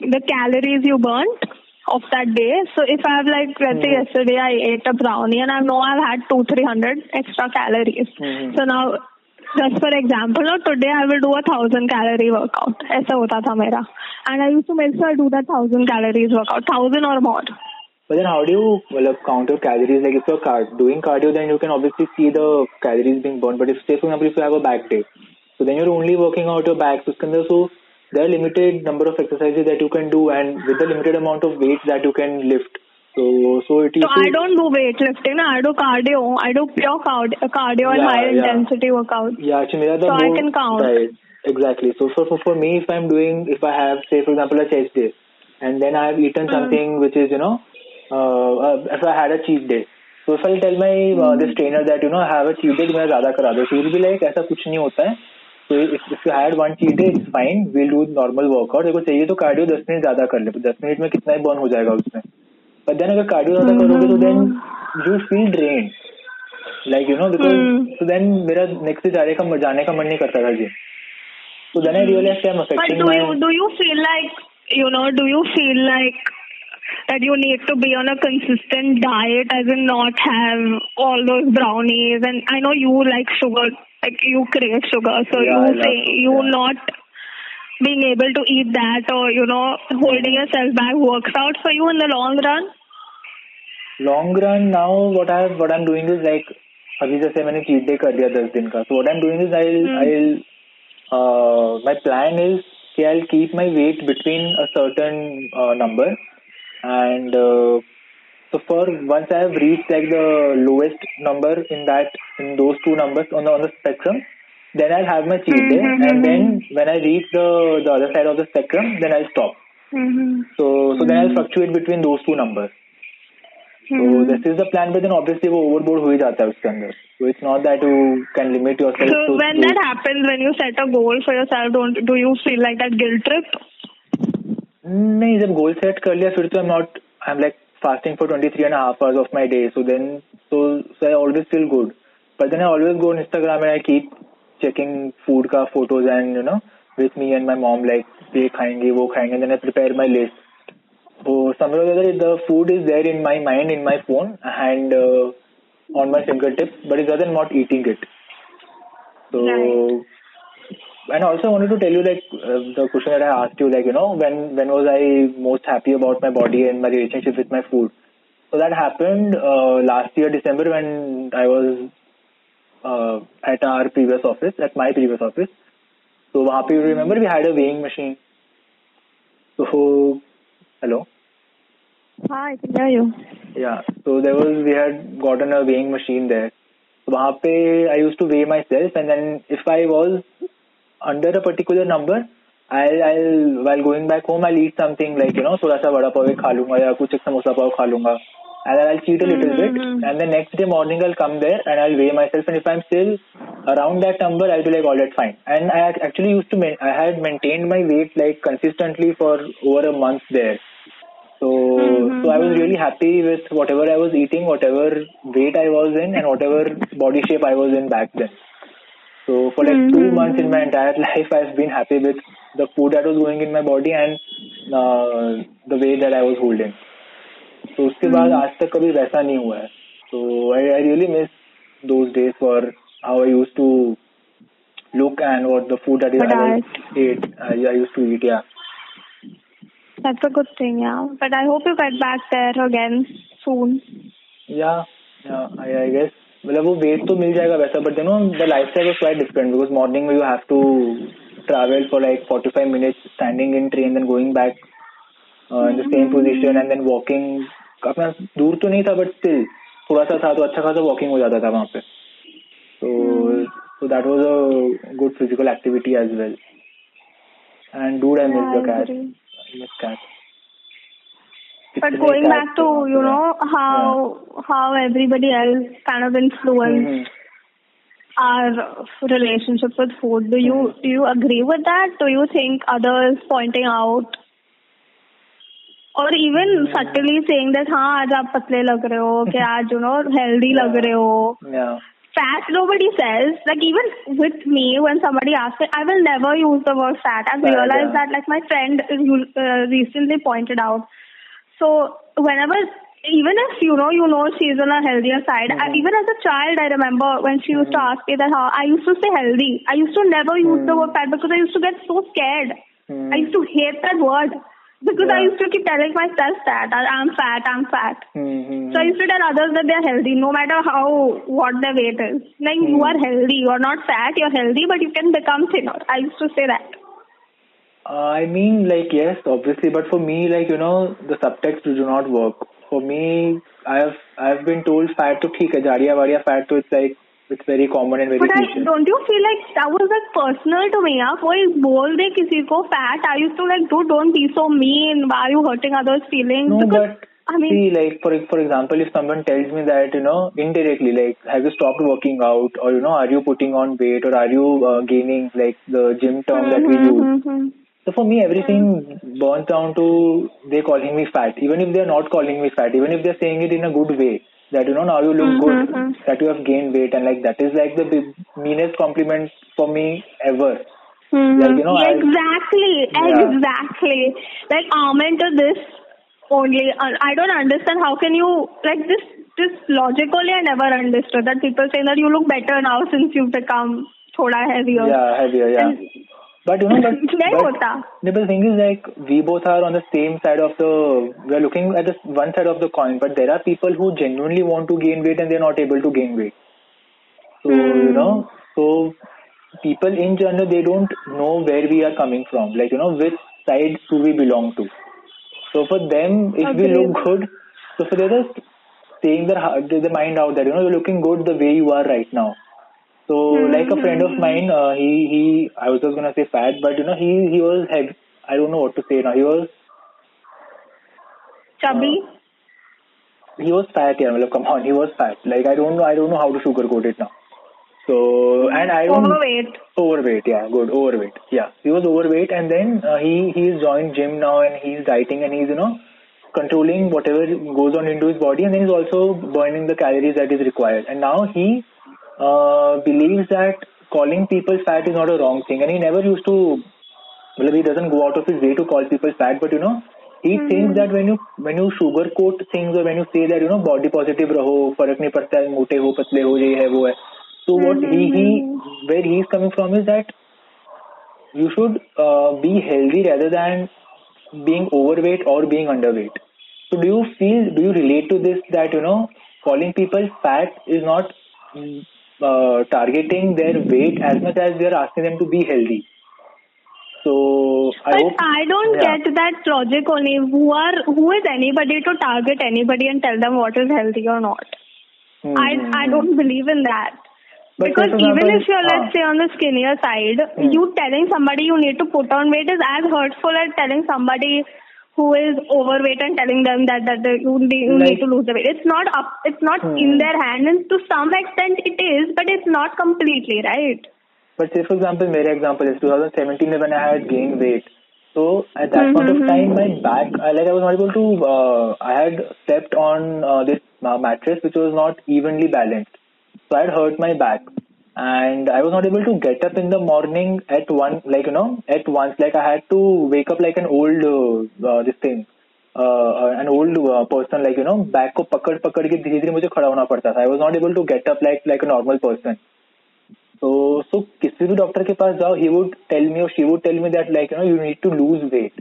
the calories you burnt of that day. So if I have like, let's say Mhm. yesterday I ate a brownie and I know I've had two, three hundred extra calories. Mhm. So now, just for example, now today I will do a thousand calorie workout. ऐसा होता था मेरा. And I used to make sure I do that thousand calories workout, thousand or more. But then how do you well, count your calories? Like if you're car- doing cardio, then you can obviously see the calories being burned. But if say for example if you have a back day, so then you're only working out your back. So उसके अंदर so there are limited number of exercises that you can do, and with the limited amount of weight that you can lift. So so it So used to I don't do weightlifting. I do cardio. I do pure cardio, cardio and Yeah, high yeah. intensity workout. Yeah, actually, मेरा the So I more- can count. Right, exactly. So for, for for me, if I'm doing, if I have, say, for example, a chest day, and then I have eaten Mm. something which is, you know, uh, uh, if I had a cheat day. So if I'll tell my uh, Mm. this trainer that you know I have a cheat day, तो मैं ज़्यादा करा दो. So he'll be like, ऐसा कुछ नहीं होता है. तो if you had one cheat day it's fine will do normal workout देखो चाहिए तो कार्डियो दस मिनट ज़्यादा कर ले। दस मिनट में कितना ही बर्न हो जाएगा उसमें। बट देन अगर कार्डियो ज़्यादा हम्म, करोगे तो then you feel drain like you know because तो देन मेरा नेक्स्ट जाने का जाने का मन नहीं करता था जी तो then I realize I am affecting my do you feel like you know do you feel like that you need to be on a consistent diet as in not have all those brownies? And I know you like sugar like you crave sugar, so Yeah, I you love say sugar, you yeah. not being able to eat that or you know holding yourself back works out for you in the long run. long run now what I what I'm doing is like अभी जैसे मैंने cheat day कर लिया 10 दिन का so what I'm doing is I'll Hmm. I'll uh, my plan is कि I'll keep my weight between a certain uh, number and uh, So for once I have reached like the lowest number in that in those two numbers on the on the spectrum, then I'll have my cheat day, Mm-hmm, and then when I reach the the other side of the spectrum, then I'll stop. Mm-hmm. So so then I'll fluctuate between those two numbers. So this is the plan, but then obviously वो overboard हो ही जाता है उसके अंदर. So it's not that you can limit yourself. So to when those- that happens, when you set a goal for yourself, don't do you feel like that guilt trip? नहीं जब goal set कर लिया फिर तो I'm not I'm like fasting for 23 and a half hours of my day. So then, so, so I always feel good. But then I always go on Instagram and I keep checking food ka photos and, you know, with me and my mom, like, they khayenge, wo khayenge, and then I prepare my list. So somehow or other, the food is there in my mind, in my phone, and uh, on my fingertips, but it's rather not eating it. So and also wanted to tell you like uh, the question that I asked you like you know when when was I most happy about my body and my relationship with my food? So that happened uh, last year December when I was uh, at our previous office at my previous office. So Vahapi you mm-hmm. remember we had a weighing machine. So hello? Hi, I can hear you. Yeah, so there was we had gotten a weighing machine there. So, I used to weigh myself, and then if I was under a particular number I'll I'll while going back home I'll eat something like you know थोड़ा सा वड़ा पाव खा लूंगा या कुछ एक समोसा पाव खा लूंगा and then I'll cheat a little bit and the next day morning I'll come there and I'll weigh myself and if I'm still around that number I'll be like all right fine and I ac- actually used to ma- I had maintained my weight like consistently for over a month there so so I was really happy with whatever I was eating whatever weight I was in and whatever body shape I was in back then so for like two months in my entire life, I've been happy with the food that was going in my body and uh, the way that I was holding. So उसके बाद आज तक कभी वैसा नहीं हुआ है. So I, I really miss those days for how I used to look and what the food that I, But I I- ate. I, I used to eat. Yeah. That's a good thing, yeah. But I hope you get back there again soon. Yeah. Yeah. I, I guess. मतलब वो wait तो मिल जाएगा वैसा but then no the lifestyle is quite different because morning में you have to travel for like forty five minute standing in train then going back in the same position and then walking अपना दूर तो नहीं था but still थोड़ा सा था तो अच्छा खासा वॉकिंग हो जाता था वहाँ पे। तो so that was a good physical activity as well and dude I miss the cat miss cat But कितने going cats back to, थे you वहाँ know, पे? how how everybody else kind of influenced hmm, our relationship with food, do you do you agree with that? Do you think others pointing out or even subtly saying that हाँ आज आप पतले लग रहे हो कि आज you know healthy लग रहे हो yeah fat nobody says like even with me when somebody asks me i will never use the word fat i've Fat, realized yeah. that like my friend uh, recently pointed out so whenever even if you know you know she's on a healthier side I, even as a child i remember when she used to ask me that how i used to say healthy. I used to never use the word fat because i used to get so scared. I used to hate that word because i used to keep telling myself that I- i'm fat i'm fat. Hmm, hmm, so I used to tell others that they're healthy, no matter how what their weight is. Like you are healthy, you're not fat, you're healthy, but you can become thinner. I used to say that. Uh, I mean, like, yes, obviously, but for me, like, you know, the subtext do not work. For me, I've I've been told fat to theek hai, jariya wariya fat, so it's like, it's very common and very But I cliche. don't you feel like that was like personal to me? Yeah, कोई बोल दे किसी को fat. I used to like, dude, don't be so mean. Why are you hurting others' feelings? No, because but I mean, see, like, for for example, if someone tells me that, you know, indirectly, like, have you stopped working out, or, you know, are you putting on weight, or are you uh, gaining, like, the gym term that we use. mm-hmm. so for me, everything burns down to they calling me fat. Even if they're not calling me fat, even if they're saying it in a good way, that you know now you look good, that you have gained weight, and like that is like the meanest compliment for me ever. Mm-hmm. Like, you know, I- exactly, Yeah. exactly. Like amen to this only. Uh, I don't understand how can you like this. This logically, I never understood that people say that you look better now since you've become thoda heavier. Yeah, heavier, yeah. And- But you know, but, नहीं but होता. no, but the thing is like we both are on the same side of the. We are looking at the one side of the coin, but there are people who genuinely want to gain weight and they're not able to gain weight. So you know, so people in general they don't know where we are coming from. Like you know, which side do we belong to? So for them, if we Agreed. look good, So for the others, saying their heart- their mind out that you know you're looking good the way you are right now. So mm-hmm. like a friend of hmm. mine, uh, he he I was just gonna say fat, but you know he he was heavy. I don't know what to say now. He was chubby. Uh, he was fat, yeah. Well, come on, he was fat. Like I don't know, I don't know how to sugarcoat it now. So and I don't overweight. Overweight, yeah, good. Overweight, yeah. He was overweight, and then uh, he he's joined gym now, and he's dieting, and he's you know controlling whatever goes on into his body, and then he's also burning the calories that is required. And now he uh, believes that calling people fat is not a wrong thing, and he never used to. Well, he doesn't go out of his way to call people fat, but you know, he mm-hmm. thinks that when you when you sugarcoat things or when you say that you know body positive raho, farak nahi padta hai, mote ho, patle ho, ye hai, wo hai. So what he he hmm. where he is coming from is that you should uh, be healthy rather than being overweight or being underweight. So do you feel do you relate to this that you know calling people fat is not uh, targeting their weight as much as they are asking them to be healthy so I But hope I don't Yeah. get that logic only. Who are who is anybody to target anybody and tell them what is healthy or not? I I hmm. don't believe in that. But because for even if you're ah. let's say on the skinnier side, Hmm. you telling somebody you need to put on weight is as hurtful as telling somebody who is overweight and telling them that that they- you, need- you Like- need to lose the weight. It's not up. It's not Hmm. in their hand, and to some extent it is, but it's not completely right. But say for example, my example is 2017 when I had gained weight. So at that point of time, my back, I, like I was not able to, uh, I had stepped on uh, this uh, mattress which was not evenly balanced. So I had hurt my back And I was not able to get up in the morning at one, like, you know, at once. Like I had to wake up like an old, uh, uh, this thing, uh, uh, an old uh, person, like, you know, back को पकड़ पकड़ के धीरे धीरे मुझे खड़ा होना पड़ता था. I was not able to get up like, like a normal person. So, so किसी भी डॉक्टर के पास जाओ he would tell me or she would tell me that like you know you need to lose weight.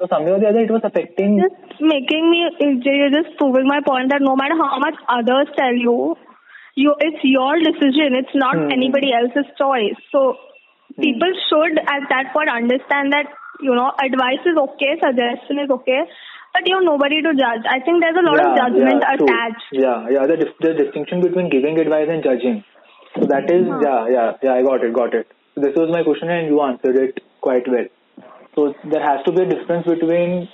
So somehow or the other it was affecting. Just making me, you're just proving my point that no matter how much others tell you, you it's your decision. It's not Hmm. anybody else's choice. So people should at that point understand that you know advice is okay, suggestion is okay, but you're nobody to judge. I think there's a lot of judgment yeah, true. attached. Yeah, yeah. The, the distinction between giving advice and judging. So that is yeah, yeah, yeah. I got it, got it. So this was my question and you answered it quite well. So there has to be a difference between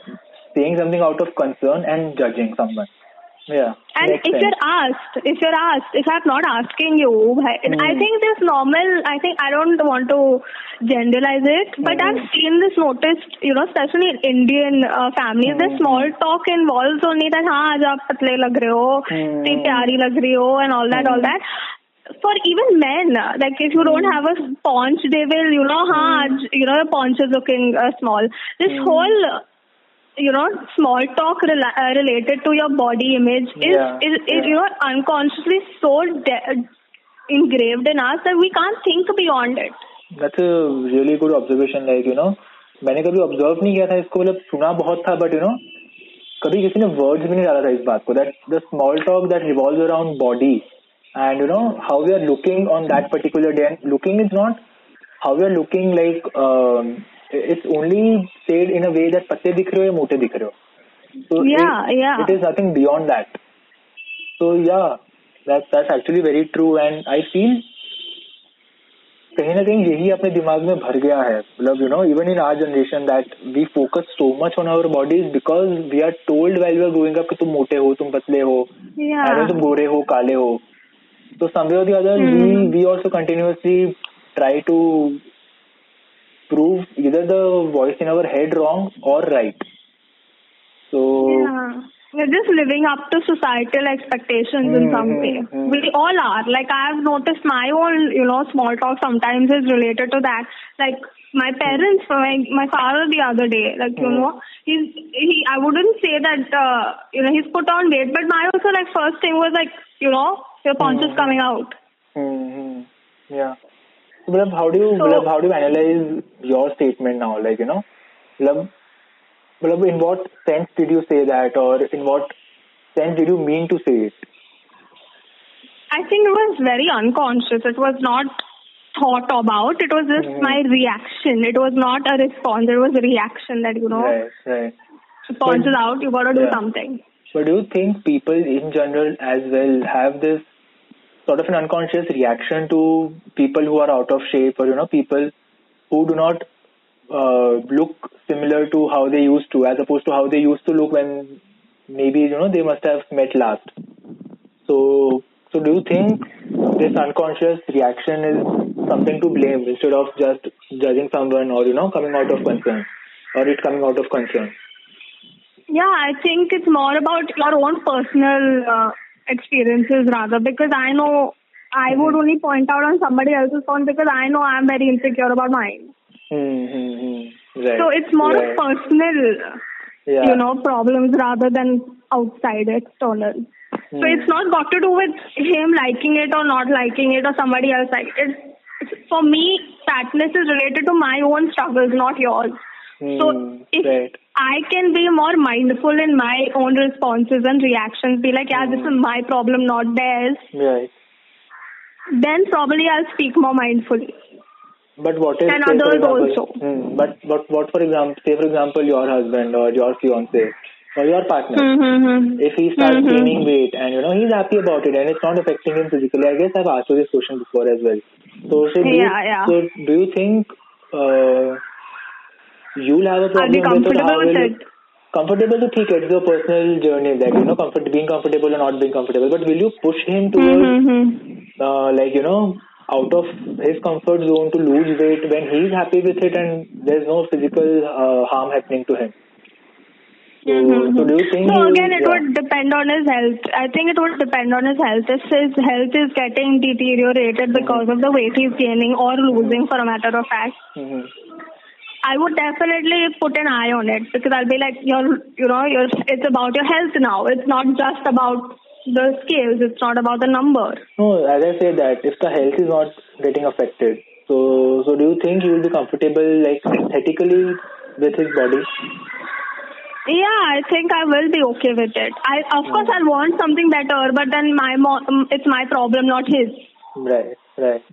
saying something out of concern and judging someone. Yeah. And if sense. you're asked, if you're asked, if I'm not asking you, I, mm. I think this normal, I think I don't want to generalize it, but mm. I've seen this noticed, you know, especially in Indian uh, families, mm. the small talk involves only that, ha, aaj aap patle lag rahe ho, mm. pyari lag ho, and all that, all hmm. that. For even men, like if you don't hmm. have a paunch, they will, you know, ha, hmm. you know, the paunch is looking uh, small. This whole you know, small talk rela- uh, related to your body image is, Yeah, is, is yeah. you know, unconsciously so de- engraved in us that we can't think beyond it. That's a really good observation. Like you know, मैंने कभी observe नहीं किया था इसको मतलब सुना बहुत था but you know कभी किसी ने words भी नहीं डाला था इस बात को that the small talk that revolves around body and you know how we are looking on that particular day and looking is not how we are looking like um, it's only said in a way that पतले दिख रहे हो या मोटे दिख रहे हो so Yeah, it, yeah. it is nothing beyond that. So yeah that's that's actually very true. And I feel कहीं ना कहीं यही अपने दिमाग में भर गया है। मतलब you know even in our generation that we focus so much on our bodies because we are told well we are growing up कि तुम मोटे हो तुम पतले हो Yeah. तुम गोरे हो काले हो। तो समवे और the other we we also continuously try to prove either the voice in our head wrong or right so Yeah. We're just living up to societal expectations in some Mhm, way. mhm. We all are. Like I've noticed my own, you know, small talk sometimes is related to that. Like my parents, my my father the other day, like you Mhm. know, he's he. I wouldn't say that uh, you know he's put on weight, but my also like first thing was like you know your paunch is Mhm. coming out. hmm yeah so, how do you, so, Bilab, how do you analyze your statement now? Like, you know, Bilab, Bilab, in what sense did you say that or in what sense did you mean to say it? I think it was very unconscious. It was not thought about. It was just mm-hmm. my reaction. It was not a response. It was a reaction that, you know, right, right. response but, out, you got to do yeah. something. But do you think people in general as well have this sort of an unconscious reaction to people who are out of shape or, you know, people who do not uh, look similar to how they used to as opposed to how they used to look when maybe, you know, they must have met last. So, so do you think this unconscious reaction is something to blame instead of just judging someone or, you know, coming out of concern or it coming out of concern? Yeah, I think it's more about your own personal uh, experiences rather because I know I would only point out on somebody else's phone because I know I'm very insecure about mine. Mm-hmm. Right. So it's more right. of personal, yeah. you know, problems rather than outside, external. So Hmm. it's not got to do with him liking it or not liking it or somebody else like it. It's, for me, fatness is related to my own struggles, not yours. So Hmm, if right. I can be more mindful in my own responses and reactions, be like, yeah, this is my problem, not theirs, Right. then probably I'll speak more mindfully. But what if And others example, also. Hmm, but what what for example say for example your husband or your fiance or your partner Mm-hmm. if he starts Mhm. gaining weight and you know he's happy about it and it's not affecting him physically, I guess I've asked you this question before as well. So so do you, Yeah, yeah. so do you think uh, you'll have a I'll be problem with it? comfortable with will it. Comfortable to take it's your personal journey, like you know, comfort being comfortable or not being comfortable. But will you push him towards Mm-hmm. uh, like you know out of his comfort zone to lose weight when he's happy with it and there's no physical uh, harm happening to him so, Mm-hmm. so do you think So again, it yeah. would depend on his health. I think it would depend on his health. If his health is getting deteriorated because of the weight he's gaining or losing, for a matter of fact, Mhm. I would definitely put an eye on it because I'll be like, you're, you know, you're, it's about your health now. It's not just about the scales. It's not about the number. no as i say that if the health is not getting affected so so do you think you will be comfortable like aesthetically with his body Yeah, I think I will be okay with it. I, of course, hmm. I'll want something better, but then my, mo- it's my problem, not his. right right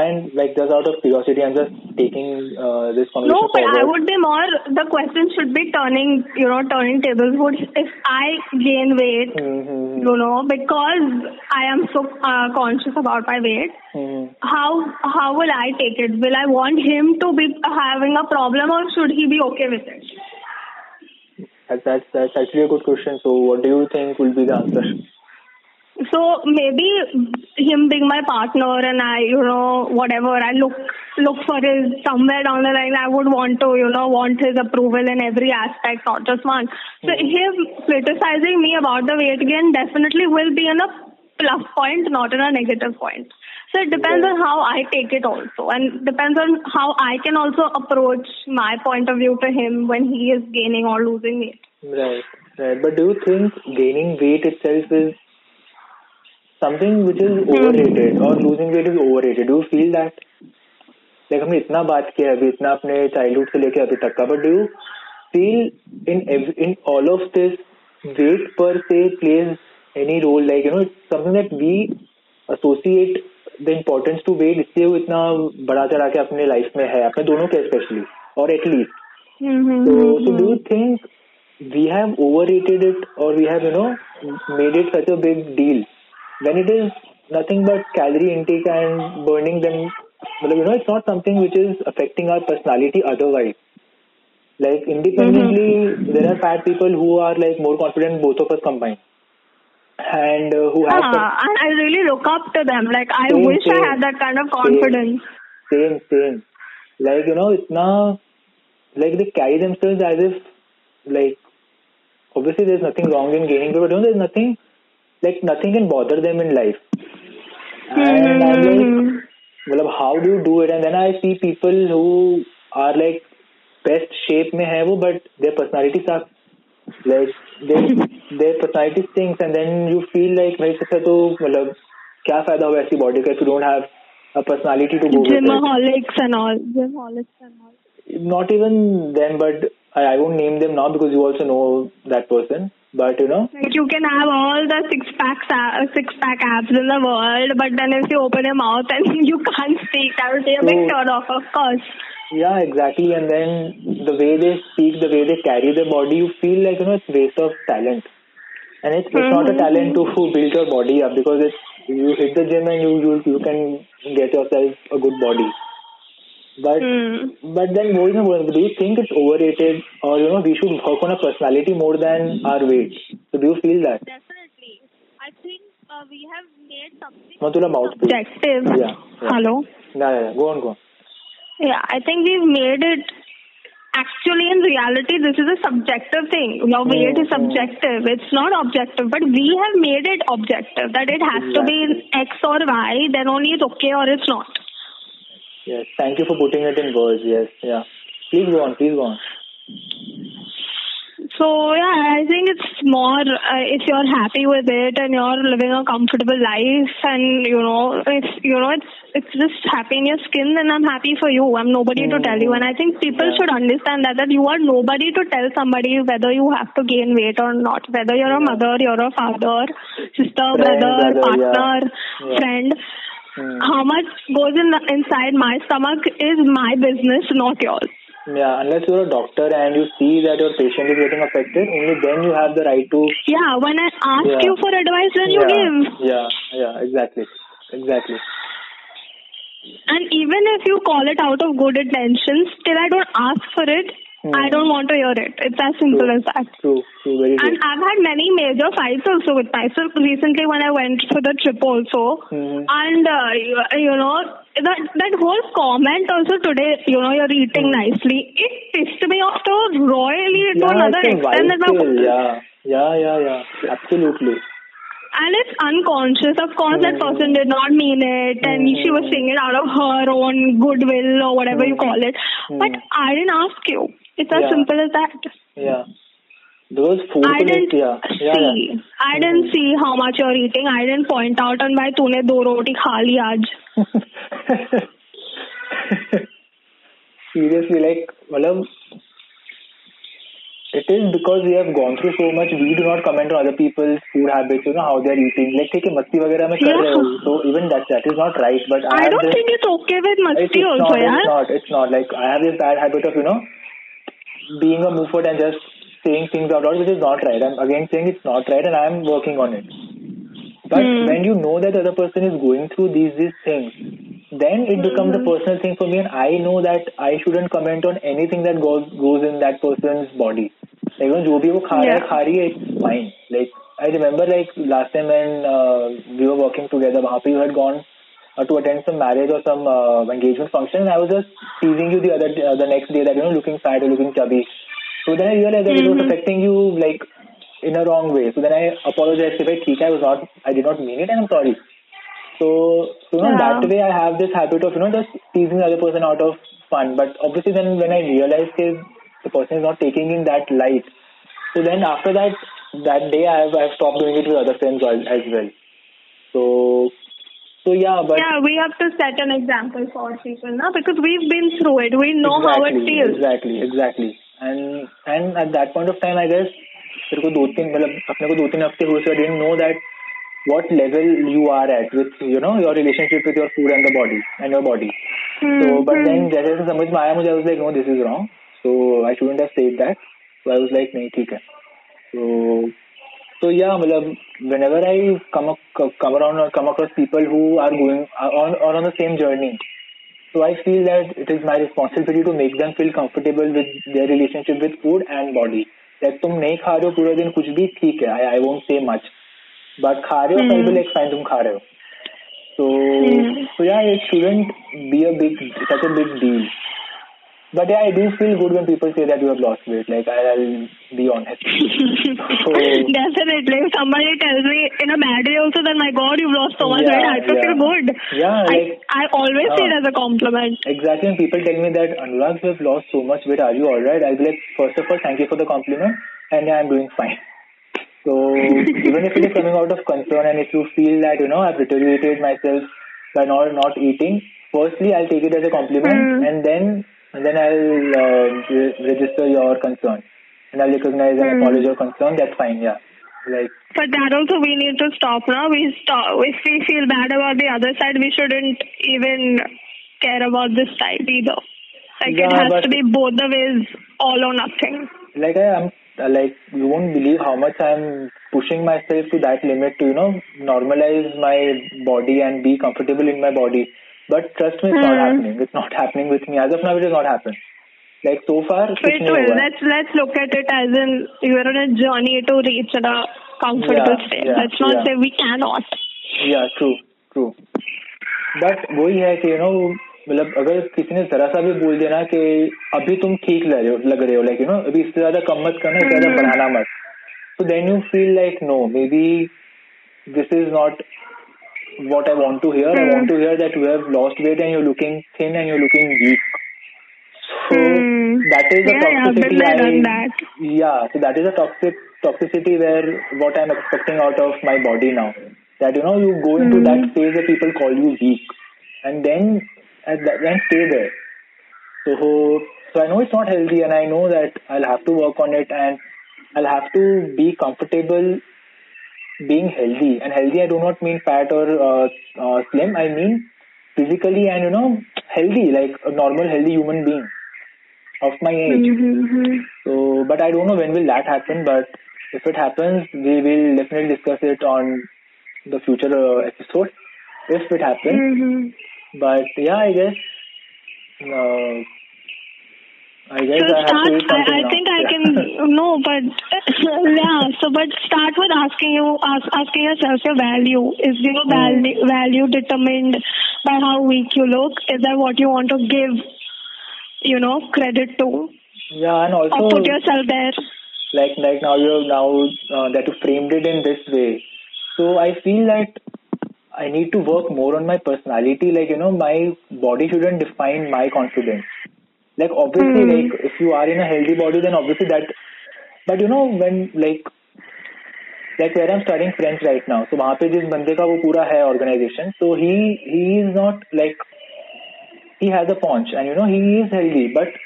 and like just out of curiosity i'm just taking uh, this conversation No, but forward I would be more. The question should be turning, you know, turning tables. Would if I gain weight, Mhm. you know, because I am so uh, conscious about my weight, Mhm. how how will I take it? Will I want him to be having a problem, or should he be okay with it? That's, that's that's actually a good question. So, what do you think will be the answer? So maybe him being my partner and I, you know, whatever I look look for his somewhere down the line. I would want to, you know, want his approval in every aspect, not just one. So hmm. him criticizing me about the weight gain definitely will be in a plus point, not in a negative point. So it depends Right. on how I take it also, and depends on how I can also approach my point of view to him when he is gaining or losing weight. Right, right. But do you think gaining weight itself is something which is overrated और losing weight is overrated do feel that like हमने इतना बात किया है अभी इतना अपने childhood से लेके अभी तक का but do feel in in all of this weight पर से plays any role like you know something that we associate the importance to weight इसलिए वो इतना बड़ा चढ़ा के अपने लाइफ में है अपने दोनों के स्पेशली और at least so do you think we have overrated it और we have you know made it such a big deal when it is nothing but calorie intake and burning them? You know, it's not something which is affecting our personality otherwise. Like independently, there are fat people who are like more confident, both of us combined, and uh, who have Ah, and I really look up to them. Like I Same, wish I had that kind of confidence. same, same. Like you know, it's now like they carry themselves as if like obviously there's nothing wrong in gaining weight, but you know, there's nothing like nothing can bother them in life. And I'm like, मतलब how do do it and then I see people who are like best shape में है वो but their personalities are like their personalities things and then you feel like भाई सबसे तो मतलब क्या फ़ायदा हुआ ऐसी बॉडी का? If you don't have a personality to go gymaholics and all gymaholics and all not even them but I I won't name them now because you also know that person But you know, Like you can have all the six packs, uh, six pack abs in the world, but then if you open your mouth and you can't speak, that will be a big turn off, of course. yeah, exactly. And then the way they speak, the way they carry their body, you feel like you know it's waste of talent. And it's, it's not a Mm-hmm. talent to build your body up because it's you hit the gym and you you you can get yourself a good body. But mm. but then more than work, do you think it's overrated, or you know we should work on our personality more than our weight? So do you feel that? Definitely, I think uh, we have made something. Mouth. Objective. Yeah, yeah. Hello. Yeah, yeah, Go on, go on. Yeah, I think we've made it. Actually, in reality, this is a subjective thing. Your mm, weight mm. is subjective. It's not objective, but we have made it objective that it has to be X or Y, then only it's okay or it's not. Yes, thank you for putting it in words. Yes, yeah. Please go on. Please go on. So yeah, I think it's more uh, if you're happy with it and you're living a comfortable life and you know if you know it's it's just happy in your skin then I'm happy for you. I'm nobody to tell you and I think people Yeah. should understand that that you are nobody to tell somebody whether you have to gain weight or not. Whether you're a mother, you're a father, sister, Friend, brother, brother, partner, yeah. Yeah. friend. Hmm. How much goes in inside my stomach is my business, not yours. Yeah, unless you're a doctor and you see that your patient is getting affected, only then you have the right to. Yeah, when I ask Yeah. you for advice, then you give. Yeah, yeah, exactly, exactly. And even if you call it out of good intentions, still I don't ask for it. Hmm. I don't want to hear it. It's as simple True. as that. True, true, very And. I've had many major fights also with myself recently when I went for the trip also. Mhm. And, uh, you, you know, that, that whole comment also today, you know, you're eating Hmm. nicely, it pissed me off so royally to Yeah, another extent that my yeah, yeah, yeah, yeah, absolutely. And it's unconscious. Of course, that Hmm. person did not mean it, and she was saying it out of her own goodwill or whatever you Hmm. call it. But Hmm. I didn't ask you. It's as Yeah. simple as that. Yeah. Those food I didn't plates, yeah, yeah, see. yeah. I didn't see how much you're eating. I didn't point out on why तूने दो रोटी खा ली आज. Seriously, like, matlab, it is because we have gone through so much. We do not comment on other people's food habits, you know, how they are eating. Like, take a masti वगैरह में कर रहे हो, Yeah. so even that that is not right. But I, I have don't this, think it's okay with it's, masti it's also, not, yeah. it's not, it's not. Like, I have this bad habit of, you know, being a moofert and just saying things out loud, which is not right. I'm again saying it's not right, and I'm working on it. But Hmm. when you know that the other person is going through these these things, then it becomes a personal thing for me, and I know that I shouldn't comment on anything that goes goes in that person's body. Like, you know, जो भी वो खा रहा है Yeah. खा रही है it's fine. Like I remember like last time when uh, we were working together, वहाँ पे you had gone uh, to attend some marriage or some uh, engagement function. And I was just teasing you the other uh, the next day that you know looking fat or looking chubby. So then I realized that mm-hmm. it was mm-hmm. affecting you like in a wrong way. So then I apologized if I think I was not I did not mean it and I'm sorry. So so you know, yeah. that way I have this habit of you know just teasing the other person out of fun. But obviously then when I realized that the person is not taking in that light. So then after that that day I have I've stopped doing it with other friends as well. So so yeah, but Yeah, we have to set an example for people now because we've been through it. We know how it exactly, feels. Exactly, exactly. And and at that point of time, I guess मेरे को दो तीन मतलब अपने को दो तीन हफ्ते हुए so I didn't know that what level you are at with you know your relationship with your food and the body and your body. So but Hmm. then जैसे जैसे समझ में आया मुझे I was like no this is wrong. So I shouldn't have said that. So I was like नहीं ठीक है. So so yeah मतलब whenever I come ac- come around or come across people who are going on or on the same journey. So I feel that it is my responsibility to make them feel comfortable with their relationship with food and body. Like तुम नहीं खा रहे हो पूरा दिन कुछ भी ठीक है I I won't say much. But खा रहे हो Hmm. I'll be like fine तुम खा रहे हो. So Hmm. so yeah it shouldn't be a big such a big deal. But yeah, I do feel good when people say that you have lost weight. Like I, I'll be honest. Definitely. If somebody tells me in a bad way also, then my God, you've lost so much Yeah, weight. I feel yeah. good. Yeah, I, like- I always say it as a compliment. Exactly, and people tell me that Anurag, you have lost so much weight. Are you alright? I'll be like, first of all, thank you for the compliment, and yeah, I'm doing fine. So even if it is coming out of concern, and if you feel that you know I've deteriorated myself by not not eating, firstly I'll take it as a compliment, Hmm. and then and then I'll uh, re- register your concern, and I'll recognize and Hmm. acknowledge your concern. That's fine, yeah. Like But that also we need to stop now. We stop. If we feel bad about the other side, we shouldn't even care about this side either. Like it has to be both the ways, all or nothing. like I am like you won't believe how much I'm pushing myself to that limit to you know normalize my body and be comfortable in my body. But trust me, it's not Hmm. happening. It's not happening with me. As of now, it has not happened. Like so far, So it will. हुआ Let's let's look at it as in you're on a journey to reach a comfortable Yeah, state. yeah, let's not yeah. say we cannot. Yeah true true but वही है कि you know मतलब अगर किसी ने जरा सा भी बोल दिया ना कि अभी तुम ठीक लग रहे हो लग रहे हो लाइक यू नो अभी इससे ज़्यादा कम मत करना ज़्यादा हम्म। बढ़ाना मत तो then you feel like no maybe this is not what I want to hear. I Hmm. want to hear that you have lost weight and you're looking thin and you're looking weak. So Hmm. that is the Yeah, yeah, toxicity there, I that. yeah. So that is a toxic toxicity where what I'm expecting out of my body now. That you know you go into Hmm. that phase where people call you weak, and then and that, then stay there. So so I know it's not healthy, and I know that I'll have to work on it, and I'll have to be comfortable being healthy. And healthy, I do not mean fat or uh, uh, slim. I mean physically and you know healthy, like a normal healthy human being of my age. Mm-hmm. So, but I don't know when will that happen. But if it happens, we will definitely discuss it on the future uh, episode if it happens. Mm-hmm. But yeah, I guess. Uh, I guess So I start. I, I now. think I can no, but yeah. So, but start with asking you, ask, asking yourself your value. Is your Hmm. value, value determined by how weak you look? Is that what you want to give? You know, credit to, yeah, and or also put yourself there. like like now you have now uh, that you framed it in this way so i feel that i need to work more on my personality like you know my body shouldn't define my confidence like obviously Hmm. like if you are in a healthy body then obviously that but you know when like like where i'm studying french right now so वहाँ पे जिस बंदे का वो पूरा है organization so he he is not like he has a paunch and you know he is healthy but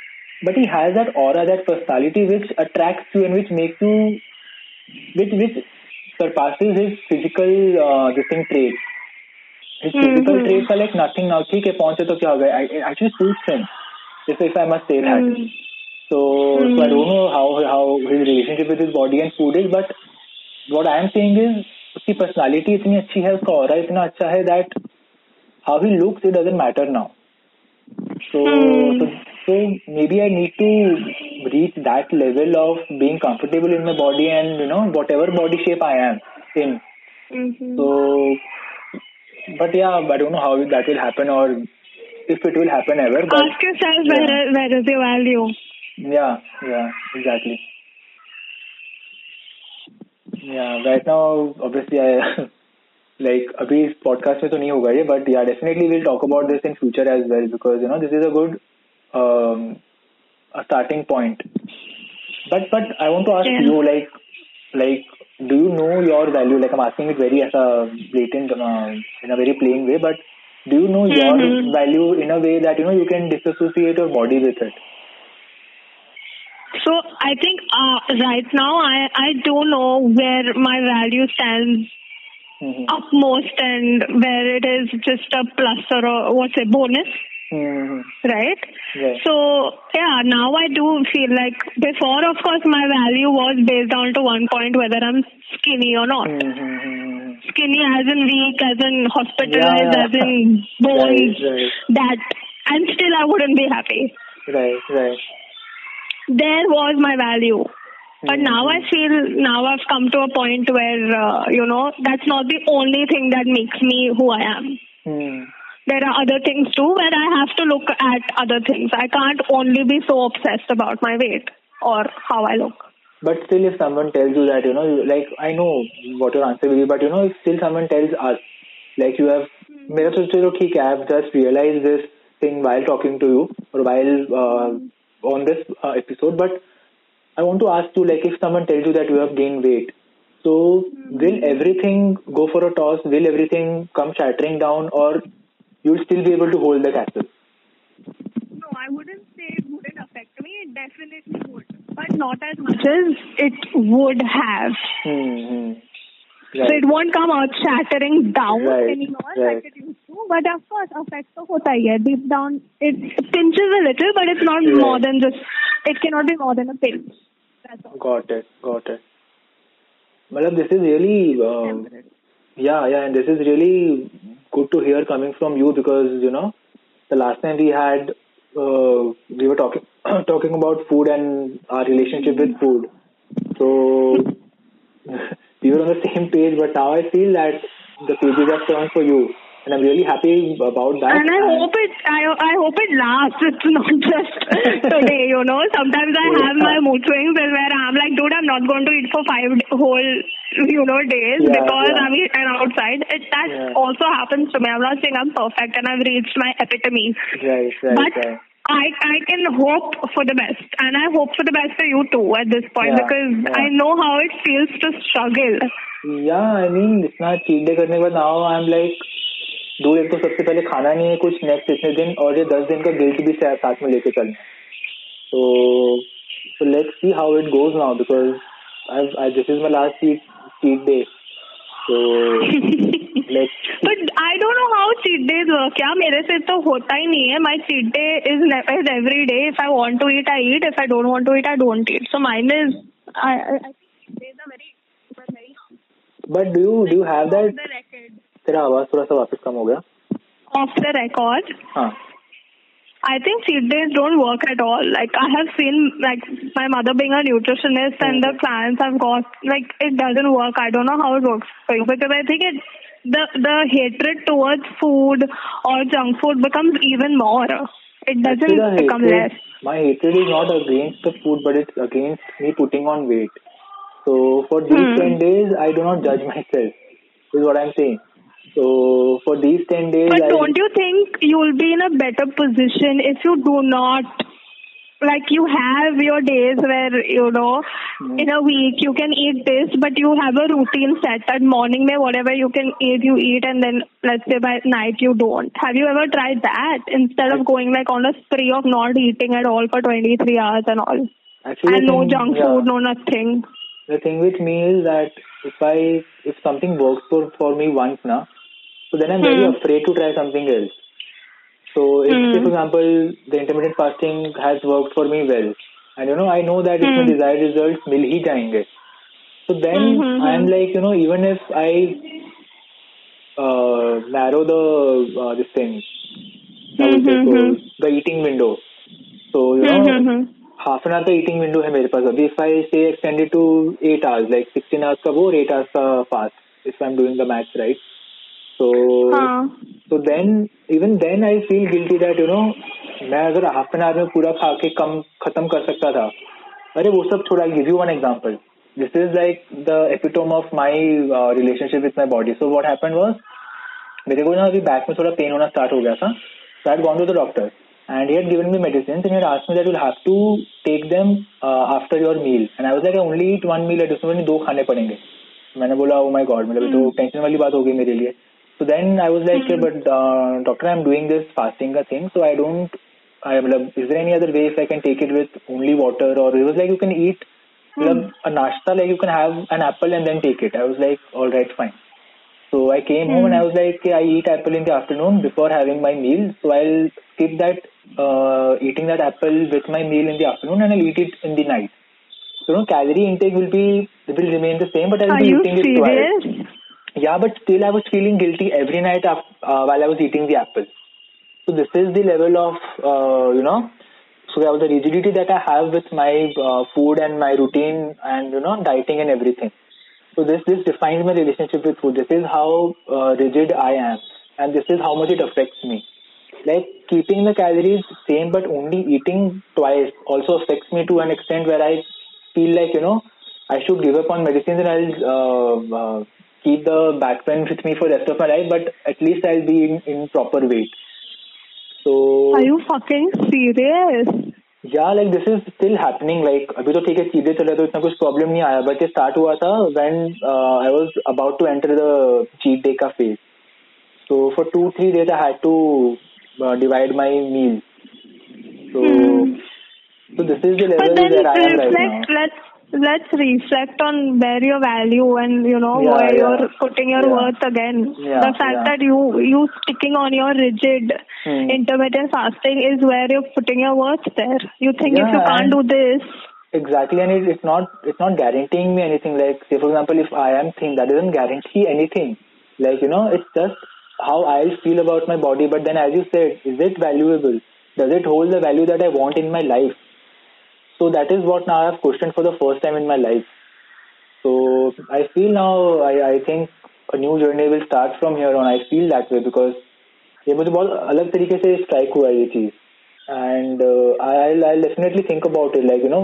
but he has that aura that personality which attracts you and which makes you which which surpasses his physical uh, this thing traits his physical Mhm. traits are like nothing now ठीक है पहुंचे तो क्या हो गया I- it actually suits him if, if I'm a safe mm. Addict. So, mm. so hmm. I don't know how how his relationship with his body and food is, but what I am saying is उसकी personality इतनी अच्छी है उसका और इतना अच्छा है that how he looks it doesn't matter now so so maybe I need to reach that level of being comfortable in my body and you know whatever body shape I am in so but yeah I don't know how that will happen और if it will happen ever. But Ask yourself where yeah. where is your value. yeah, yeah, exactly. Yeah, right now obviously I like अभी इस podcast में तो नहीं होगा ये but yeah definitely we'll talk about this in future as well because you know this is a good um, a starting point. But but I want to ask Yeah. you like like do you know your value? Like I'm asking it very as a blatant uh, in a very plain way, but do you know your Mhm. value in a way that you know you can disassociate your body with it? So I think uh, right now I I don't know where my value stands Mm-hmm. upmost and where it is just a plus or a, what's a bonus, Mm-hmm. right? Right. So yeah, now I do feel like before, of course, my value was based down to one point whether I'm skinny or not. Mm-hmm. Skinny as in weak, as in hospitalized, Yeah, yeah. as in bones. Right, right. That and still I wouldn't be happy. Right, right. There was my value. But now I feel now I've come to a point where uh, you know that's not the only thing that makes me who I am. Hmm There are other things too where I have to look at other things. I can't only be so obsessed about my weight or how I look. But still, if someone tells you that, you know, you- like, I know what your answer will be, but you know, if still someone tells us, like, you have, मेरा तो चलो ठीक है, I've just realized this thing while talking to you, or while uh, on this uh, episode, but I want to ask you, like, if someone tells you that you have gained weight, so will everything go for a toss? Will everything come shattering down, or You'll still be able to hold the castle. No, I wouldn't say it wouldn't affect me. It definitely would, but not as much as it would have. Mm-hmm. Right. So it won't come out shattering down right. anymore right. like it used to. But of course, affects so hota hai. Deep down, it pinches a little, but it's not right. more than just. It cannot be more than a pinch. That's all. Got it. Got it. Madam, this is really um, yeah, yeah, and this is really good to hear coming from you because you know the last time we had, uh, we were talking talking about food and our relationship with food. So we were on the same page, but now I feel that the pages have turned for you and I'm really happy about that. And I hope it, I, I hope it lasts. It's not just today, you know. Sometimes I have my mood swings where I'm like, dude, I'm not going to eat for five whole, you know, days Yeah, because yeah. I'm eating outside. It, that Yeah. also happens to me. I'm not saying I'm perfect and I've reached my epitome. right, right, but right. I I can hope for the best, and I hope for the best for you too at this point Yeah, because yeah. I know how it feels to struggle. या I mean इतना cheat day करने के बाद now I am दो एक तो सबसे पहले खाना नहीं है कुछ नेक्स्ट इतने दिन और ये दस दिन का गिल्ट भी साथ में लेके चलना तो so let's see how it goes now because I this is my last cheat cheat day so तो होता ही नहीं है। My cheat day is is every day if I want to eat I eat if I don't want to eat I don't eat so mine is but do do have तेरा आवाज थोड़ा सा वापस कम हो गया Off the record. हाँ I think cheat days don't work at all. Like I have seen, like my mother being a nutritionist, and the clients I've got, like it doesn't work. I don't know how it works for you because I think it, the the hatred towards food or junk food becomes even more. It doesn't Actually, the become hatred- less. My hatred is not against the food, but it's against me putting on weight. So for these Hmm. 10 days, I do not judge myself. Is what I'm saying. So for these 10 days, But I, don't you think you'll be in a better position if you do not, like you have your days where, you know, Hmm. in a week you can eat this, but you have a routine set at morning mein whatever you can eat, you eat and then let's say by night you don't. Have you ever tried that instead of going like on a spree of not eating at all for 23 hours and all? actually, and no thing- junk yeah. food, no nothing. The thing with me is that if I if something works for for me once now, so then I'm very Hmm. afraid to try something else. So if, Hmm. say, for example, the intermittent fasting has worked for me well, and you know I know that इसमें Hmm. desired results मिल ही जाएंगे. So then Hmm, hmm, hmm. I'm like you know even if I uh, narrow the uh, this thing, I would say Hmm, so, hmm, hmm. the eating window. So you know. Hmm, hmm, hmm. Half an hour का eating window है मेरे पास अभी if I से extended to eight hours like sixteen hours का वो और eight hours का fast if I am doing the maths right so हाँ. so then even then I feel guilty that you know मैं अगर हाफ़ एन आवर में पूरा खा के कम खत्म कर सकता था अरे वो सब छोड़ा give you one example this is like the epitome of my relationship with my body so what happened was मेरे को ना अभी बैक में थोड़ा पेन होना स्टार्ट हो गया था so I had gone to the doctor and he had given me medicines and he had asked me that you'll have to take them uh, after your meal and I was like I only eat one meal a day उसमें दो खाने पड़ेंगे मैंने बोला oh my God मतलब तो tension वाली बात हो गई मेरे लिए So then I was like, mm-hmm. but uh, doctor, I'm doing this fasting thing, so I don't. I is there any other way if I can take it with only water? Or it was like you can eat mm. a nashta, like you can have an apple and then take it. I was like, all right, fine. So I came mm. home and I hmm. was like, I eat apple in the afternoon before having my meal. So I'll skip that uh, eating that apple with my meal in the afternoon and I'll eat it in the night. So you know, calorie intake will be will remain the same, but I'll Are be eating serious? it twice. Yeah, but still I was feeling guilty every night af- uh, while I was eating the apple. So this is the level of, uh, you know, so that was the rigidity that I have with my uh, food and my routine and, you know, dieting and everything. So this, this defines my relationship with food. This is how uh, rigid I am and this is how much it affects me. Like keeping the calories same but only eating twice also affects me to an extent where I feel like, you know, I should give up on medicines and I'll uh, uh, keep the back pain with me for the rest of my life, but at least I'll be in, in proper weight. So Are you fucking serious? या like this is still happening like अभी तो ठीक है सीधे चले तो इतना कुछ प्रॉब्लम नहीं आया बट ये स्टार्ट हुआ था when I was about to enter the cheat day का phase so for to three days I had to divide my meal so Hmm. so this is the But level then where I am right reflect, now. let's let's reflect on where your value and you know Yeah, where yeah. you're putting your Yeah. worth again. The fact that you you sticking on your rigid Hmm. intermittent fasting is where you're putting your worth there. You think if you can't do this, Exactly, and it, it's not it's not guaranteeing me anything. Like, say for example, if I am thin, that doesn't guarantee anything. Like, you know, it's just how I'll feel about my body. But then, as you said, is it valuable? Does it hold the value that I want in my life? So that is what now I've questioned for the first time in my life. So I feel now I, I think a new journey will start from here on. I feel that way because ये मुझे बहुत अलग तरीके से strike हुआ ये चीज and I I definitely think about it like you no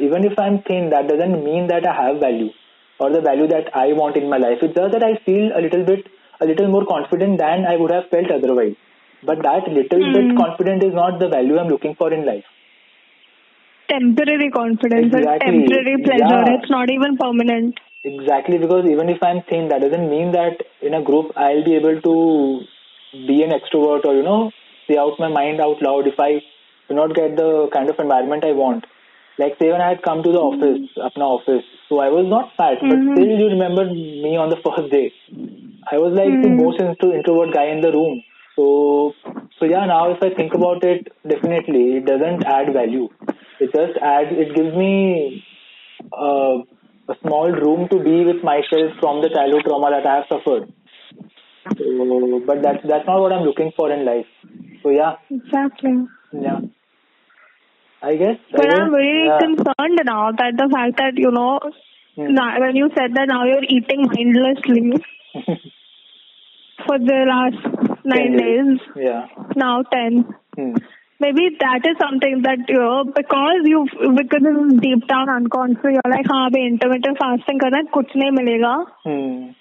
even if I'm thin, that doesn't mean that I have value or the value that I want in my life. It's just that I feel a little bit, a little more confident than I would have felt otherwise. But that little mm. bit confident is not the value I'm looking for in life. Temporary confidence exactly. temporary pleasure. Yeah. It's not even permanent. Exactly, because even if I'm thin, that doesn't mean that in a group I'll be able to be an extrovert or, you know, say out my mind out loud if I do not get the kind of environment I want. Like say when I had come to the office, apna office, so I was not fat, mm-hmm. but still you remember me on the first day. I was like mm-hmm. the most introvert guy in the room. So, so yeah, now if I think about it, definitely it doesn't add value. It just adds, it gives me uh, a small room to be with myself from the childhood trauma that I have suffered. So, but that's that's not what I'm looking for in life. So yeah. Exactly. Yeah. I guess. But I I'm really yeah. concerned now that the fact that, you know, hmm. now, when you said that now you're eating mindlessly for the last nine days. days. Yeah. Now ten. Hmm. Maybe that is something that you know, because you because deep down unconscious you're like हाँ अभी intermittent fasting करना है कुछ नहीं मिलेगा. Hmm.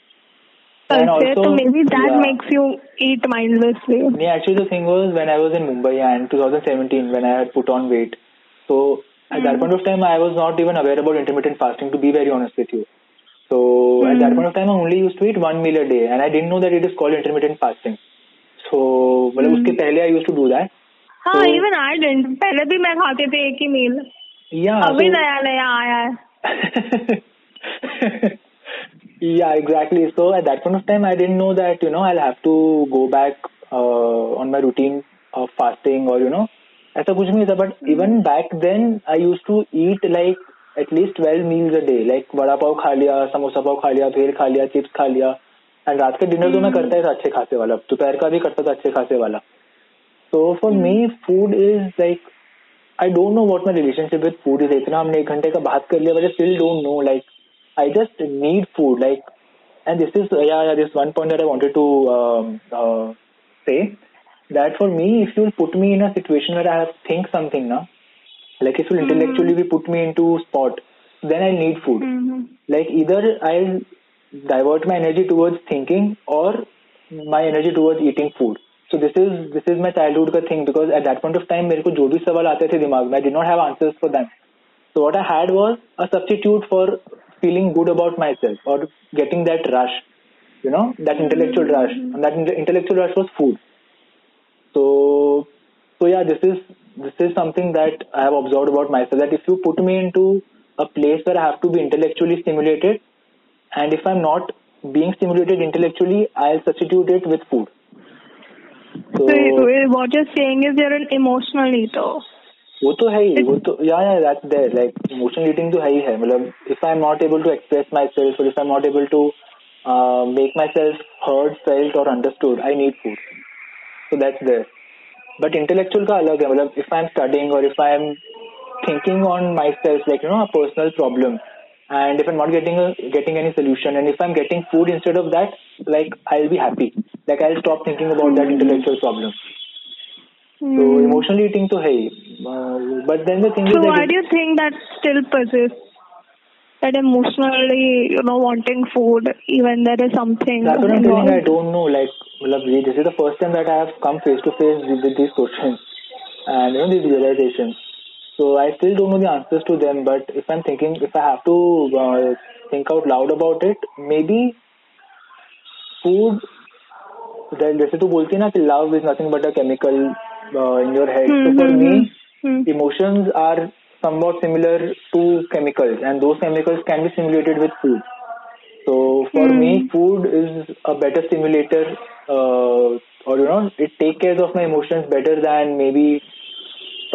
And also, so maybe that yeah. makes you eat mindlessly. Yeah, actually the thing was when I was in Mumbai and 2017 when I had put on weight, so at mm. that hmm. point of time, I was not even aware about intermittent fasting, to be very honest with you. So mm. at that hmm. point of time, I only used to eat one meal a day, and I didn't know that it is called intermittent fasting. So मतलब mm. उसके पहले I used to do that. हाँ even I didn't. पहले भी मैं खाते थे एक ही meal. Yeah. अभी नया नया आया है. yeah, exactly. So at that point of time, I didn't know that you know I'll have to go back uh, on my routine of fasting or you know ऐसा कुछ नहीं था but even back then I used to eat like at least twelve meals a day like vada pav खा लिया समोसा पाव खा लिया भेड़ खा लिया चिप्स खा लिया एंड रात का डिनर तो मैं करता ही था अच्छे खासे वाला दोपहर का भी करता था अच्छे खासे वाला तो for me food is like I don't know what my relationship with food is इतना हमने एक घंटे का बात कर लिया but still don't know like I just need food like and this is या this one point I wanted to से that for me, if you'll put me in a situation where I have to think something now, like if you'll mm-hmm. intellectually be put me into spot, then I need food. Mm-hmm. Like either I'll divert my energy towards thinking or my energy towards eating food. So this is this is my childhood ka thing because at that point of time मेरे को जो भी सवाल आते थे दिमाग में I did not have answers for them. So what I had was a substitute for feeling good about myself or getting that rush, you know, that intellectual rush. And that intellectual rush was food. So, so yeah, this is this is something that I have observed about myself. That if you put me into a place where I have to be intellectually stimulated, and if I'm not being stimulated intellectually, I'll substitute it with food. तो what you is there an emotional eater वो तो है ही वो तो या या that there like emotional eating तो है ही है. मतलब if I am not able to express myself और if I am not able to make myself heard felt और understood I need food so that's there but intellectual का अलग है. मतलब इफ़ आई एम स्टडिंग और if I am thinking on myself like you know personal problem and if i'm not getting a, getting any solution and if i'm getting food instead of that like i'll be happy like i'll stop thinking about that intellectual problem mm. so emotional eating to hai uh, but then the thing so is why do you think that still persists that emotionally, you know, wanting food, even there is something. That's what I'm telling I don't know. Like, this is the first time that I have come face to face with these questions and, you know, these realizations. So I still don't know the answers to them, but if I'm thinking, if I have to uh, think out loud about it, maybe food, जैसे तू बोलती है ना कि love is nothing but a chemical uh, in your head. Mm-hmm. So for me, mm-hmm. emotions are somewhat similar to chemicals and those chemicals can be stimulated with food. So for mm. me, food is a better stimulator uh, or you know, it take care of my emotions better than maybe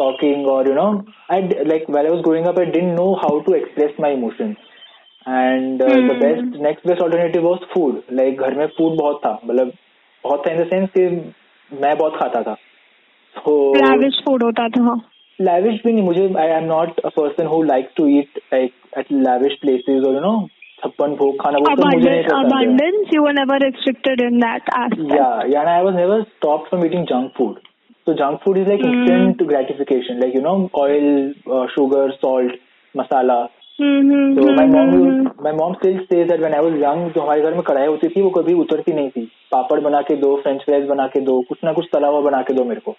talking or you know I like while I was growing up I didn't know how to express my emotions and uh, the Hmm. best next best alternative was food like घर में food बहुत था मतलब बहुत था in the sense कि मैं बहुत खाता था so Lavish food होता था lavish भी नहीं मुझे I am not a person who likes to eat like at lavish places or you know छप्पन भोग खाना वो तो मुझे नहीं पसंद है abundance you were never restricted in that aspect Yeah, yeah, and I was never stopped from eating junk food. So junk food is like Mm. instant gratification, like you know, oil, uh, sugar, salt, masala. mm-hmm, So my mom, mm-hmm. my mom still says that when I was young, जो हमारे घर में कढ़ाई होती थी वो कभी उतरती नहीं थी पापड़ बना के दो फ्रेंच फ्राइज बना के दो कुछ ना कुछ तला हुआ बना के दो मेरे को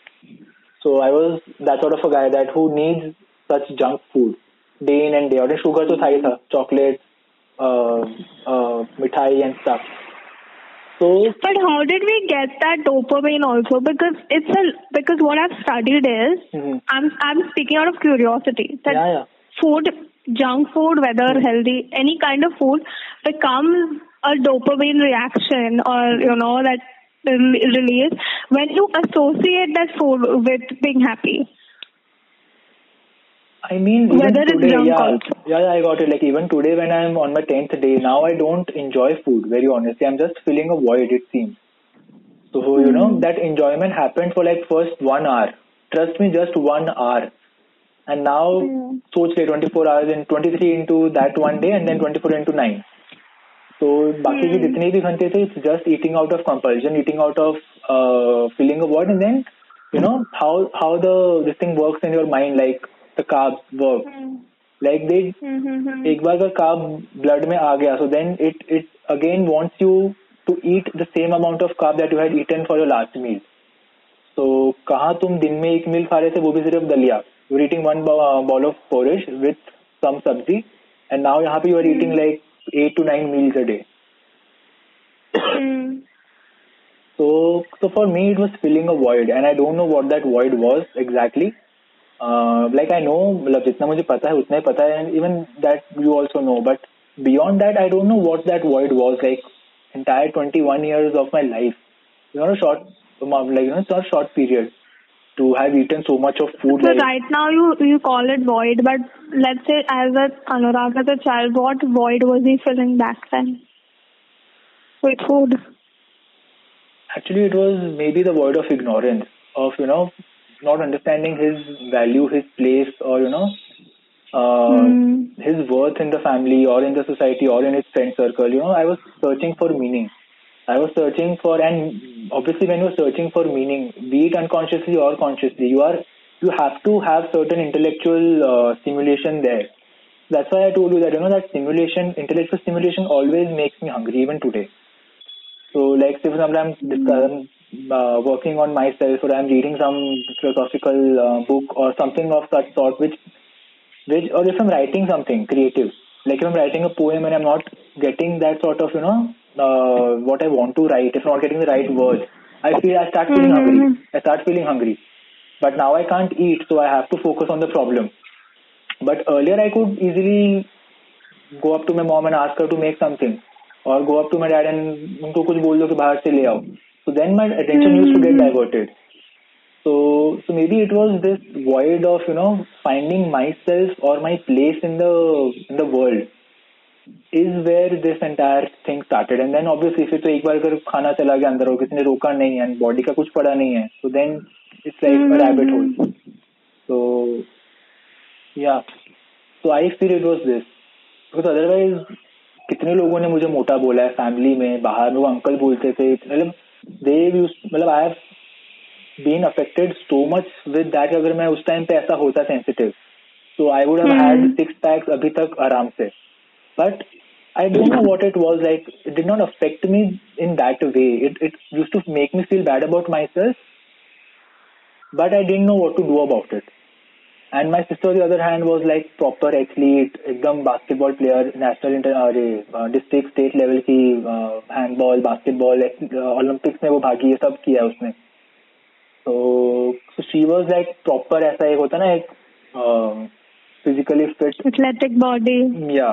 So I was that sort of a guy that who needs such junk food day in and day out. And sugar तो था ही था, chocolate, uh, uh, मिठाई and stuff. So But how did we get that dopamine also? Because it's a because what I've studied is mhm. I'm I'm speaking out of curiosity that yeah, yeah. food, junk food, whether healthy, any kind of food becomes a dopamine reaction or you know that release when you associate that food with being happy. I mean, even Whether it's today, junk yeah, also. yeah, yeah, I got it. Like even today, when I'm on my tenth day, now I don't enjoy food. Very honestly, I'm just filling a void. It seems. So you know Hmm. that enjoyment happened for like first one hour. Trust me, just one hour. And now, Hmm. सोच ले 24 hours in 23 into that one day, and then 24 into nine. So बाकी के Hmm. जितने भी घंटे थे, it's just eating out of compulsion, eating out of uh, filling a void, and then you know how how the this thing works in your mind, like carb work like they एक बार का आ गया so then again wants you to eat the same amount of carb that you for your last meal so कहा तुम दिन में एक मील खा रहे थे वो भी सिर्फ़ दलिया। You eating one bowl of porridge with some and now यहाँ पे you eating like eight to nine meals a day so for me it was feeling a world and I don't know what that world was exactly Uh, like I know, मतलब जितना मुझे पता है उतना ही पता है, and even that you also know. But beyond that, I don't know what that void was. Like entire 21 years of my life, you know, a short, like you know, it's not a short period to have eaten so much of food. So like, right now you you call it void, but let's say as a Anurag as a child, what void was he filling back then? With food. Actually, it was maybe the void of ignorance of you know not understanding his value, his place, or you know uh, Mm. his worth in the family or in the society or in his friend circle. You know, I was searching for meaning. I was searching for, and obviously, when you're searching for meaning, be it unconsciously or consciously, you are you have to have certain intellectual uh, stimulation there. That's why I told you that you know that stimulation, intellectual stimulation, always makes me hungry even today. So, like, say for example, I'm, I'm uh, working on myself, or I'm reading some philosophical uh, book or something of that sort, which, which, or if I'm writing something creative, like if I'm writing a poem and I'm not getting that sort of, you know, uh, what I want to write, if I'm not getting the right words, I feel I start feeling Mhm. hungry. I start feeling hungry. But now I can't eat, so I have to focus on the problem. But earlier I could easily go up to my mom and ask her to make something or go up to my dad and उनको कुछ बोल दो कि बाहर से ले आओ so then my attention mm. used to get diverted so so maybe it was this void of you know finding myself or my place in the in the world is where this entire thing started and then obviously फिर तो एक बार अगर खाना चला गया अंदर और किसी ने रोका नहीं है बॉडी का कुछ पड़ा नहीं है so then it's like a rabbit hole so yeah so I feel it was this because otherwise कितने लोगों ने मुझे मोटा बोला है फैमिली में बाहर वो अंकल बोलते थे मतलब दे मतलब I have been affected so much with that अगर मैं उस टाइम पे ऐसा होता सेंसिटिव तो I would have had six packs अभी तक आराम से but I don't know what it was like. It did not affect me in that way. It it used to make me feel bad about myself, but I didn't know what to do about it. And my sister the other hand was like proper athlete एकदम basketball player national inter अरे district state level की handball basketball Olympics में वो भागी ये सब किया उसने। तो शी वॉज़ लाइक प्रॉपर ऐसा एक होता ना एक physically fit athletic body yeah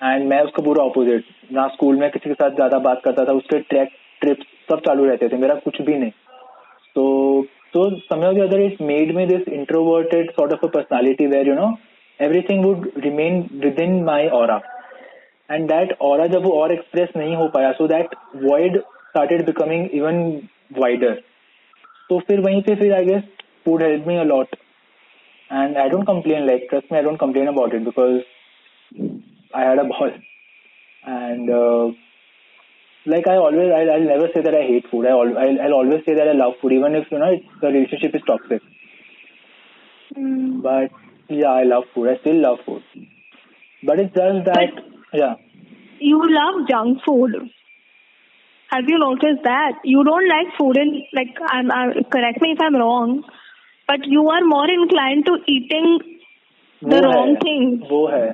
and मैं उसका पूरा ऑपोजिट ना स्कूल में किसी के साथ ज़्यादा बात करता था उसके ट्रैक ट्रिप सब चालू रहते थे मेरा कुछ भी नहीं। तो so, somehow or the other, it made me this introverted sort of a personality where you know everything would remain within my aura, and that aura जब वो और express नहीं हो पाया, so that void started becoming even wider. तो फिर वहीं पे फिर I guess food helped me a lot, and I don't complain. Like trust me, I don't complain about it because I had a ball, and. Uh, like I always, I'll, I'll never say that I hate food. I al- I'll, I'll always say that I love food, even if you know it, the relationship is toxic. Mm. But yeah, I love food. I still love food. But it's just that, yeah. You love junk food. Have you noticed that? You don't like food in like I'm, i correct me if I'm wrong, but you are more inclined to eating the वो wrong है, thing. वो है.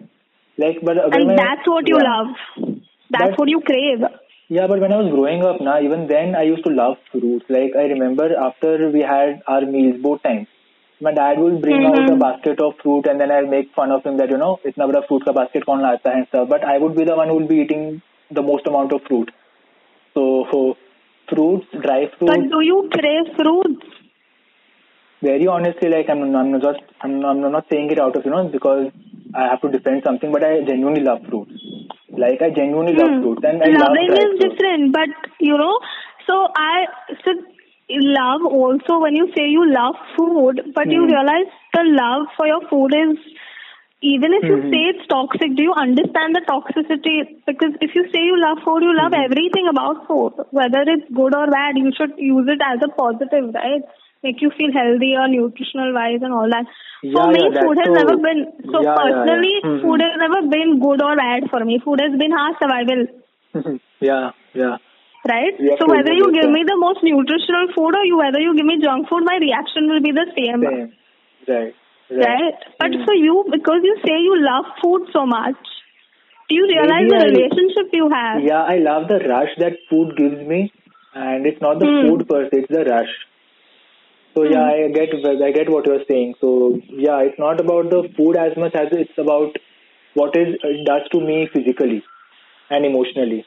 Like, but अगर And मैं- that's what you yeah. love. That's But- what you crave. Yeah, but when I was growing up, now even then I used to love fruits. Like I remember after we had our meals both times, my dad would bring mm-hmm. out a mm-hmm. basket of fruit, and then I'd make fun of him that you know itna bada fruit ka basket kaun lata hai and stuff. But I would be the one who would be eating the most amount of fruit. So, so fruits, dry fruits. But do you crave fruits? Very honestly, like I'm, I'm just, I'm, I'm not saying it out of you know because I have to defend something, but I genuinely love fruits. Like I genuinely love Hmm. fruits and I love Loving dry is fruits. different, but you know, so I so love also when you say you love food, but you Hmm. realize the love for your food is even if you Mhm. say it's toxic, do you understand the toxicity? Because if you say you love food, you love Mhm. everything about food, whether it's good or bad. You should use it as a positive, right? Make you feel healthier, nutritional wise, and all that. For Yeah, me, yeah, food has so- never been so Yeah, personally. Mhm. Food has never been good or bad for me. Food has been our survival, yeah, yeah. right? So whether you give me the most nutritional food or you whether you give me junk food, my reaction will be the same, Same. Right. Right. right? But Mm. for you, because you say you love food so much, do you realize Maybe the I- relationship you have? Yeah, I love the rush that food gives me, and it's not the Hmm. food per se; it's the rush. So yeah, hmm. I get I get what you're saying. So yeah, it's not about the food as much as it's about what is it does to me physically and emotionally.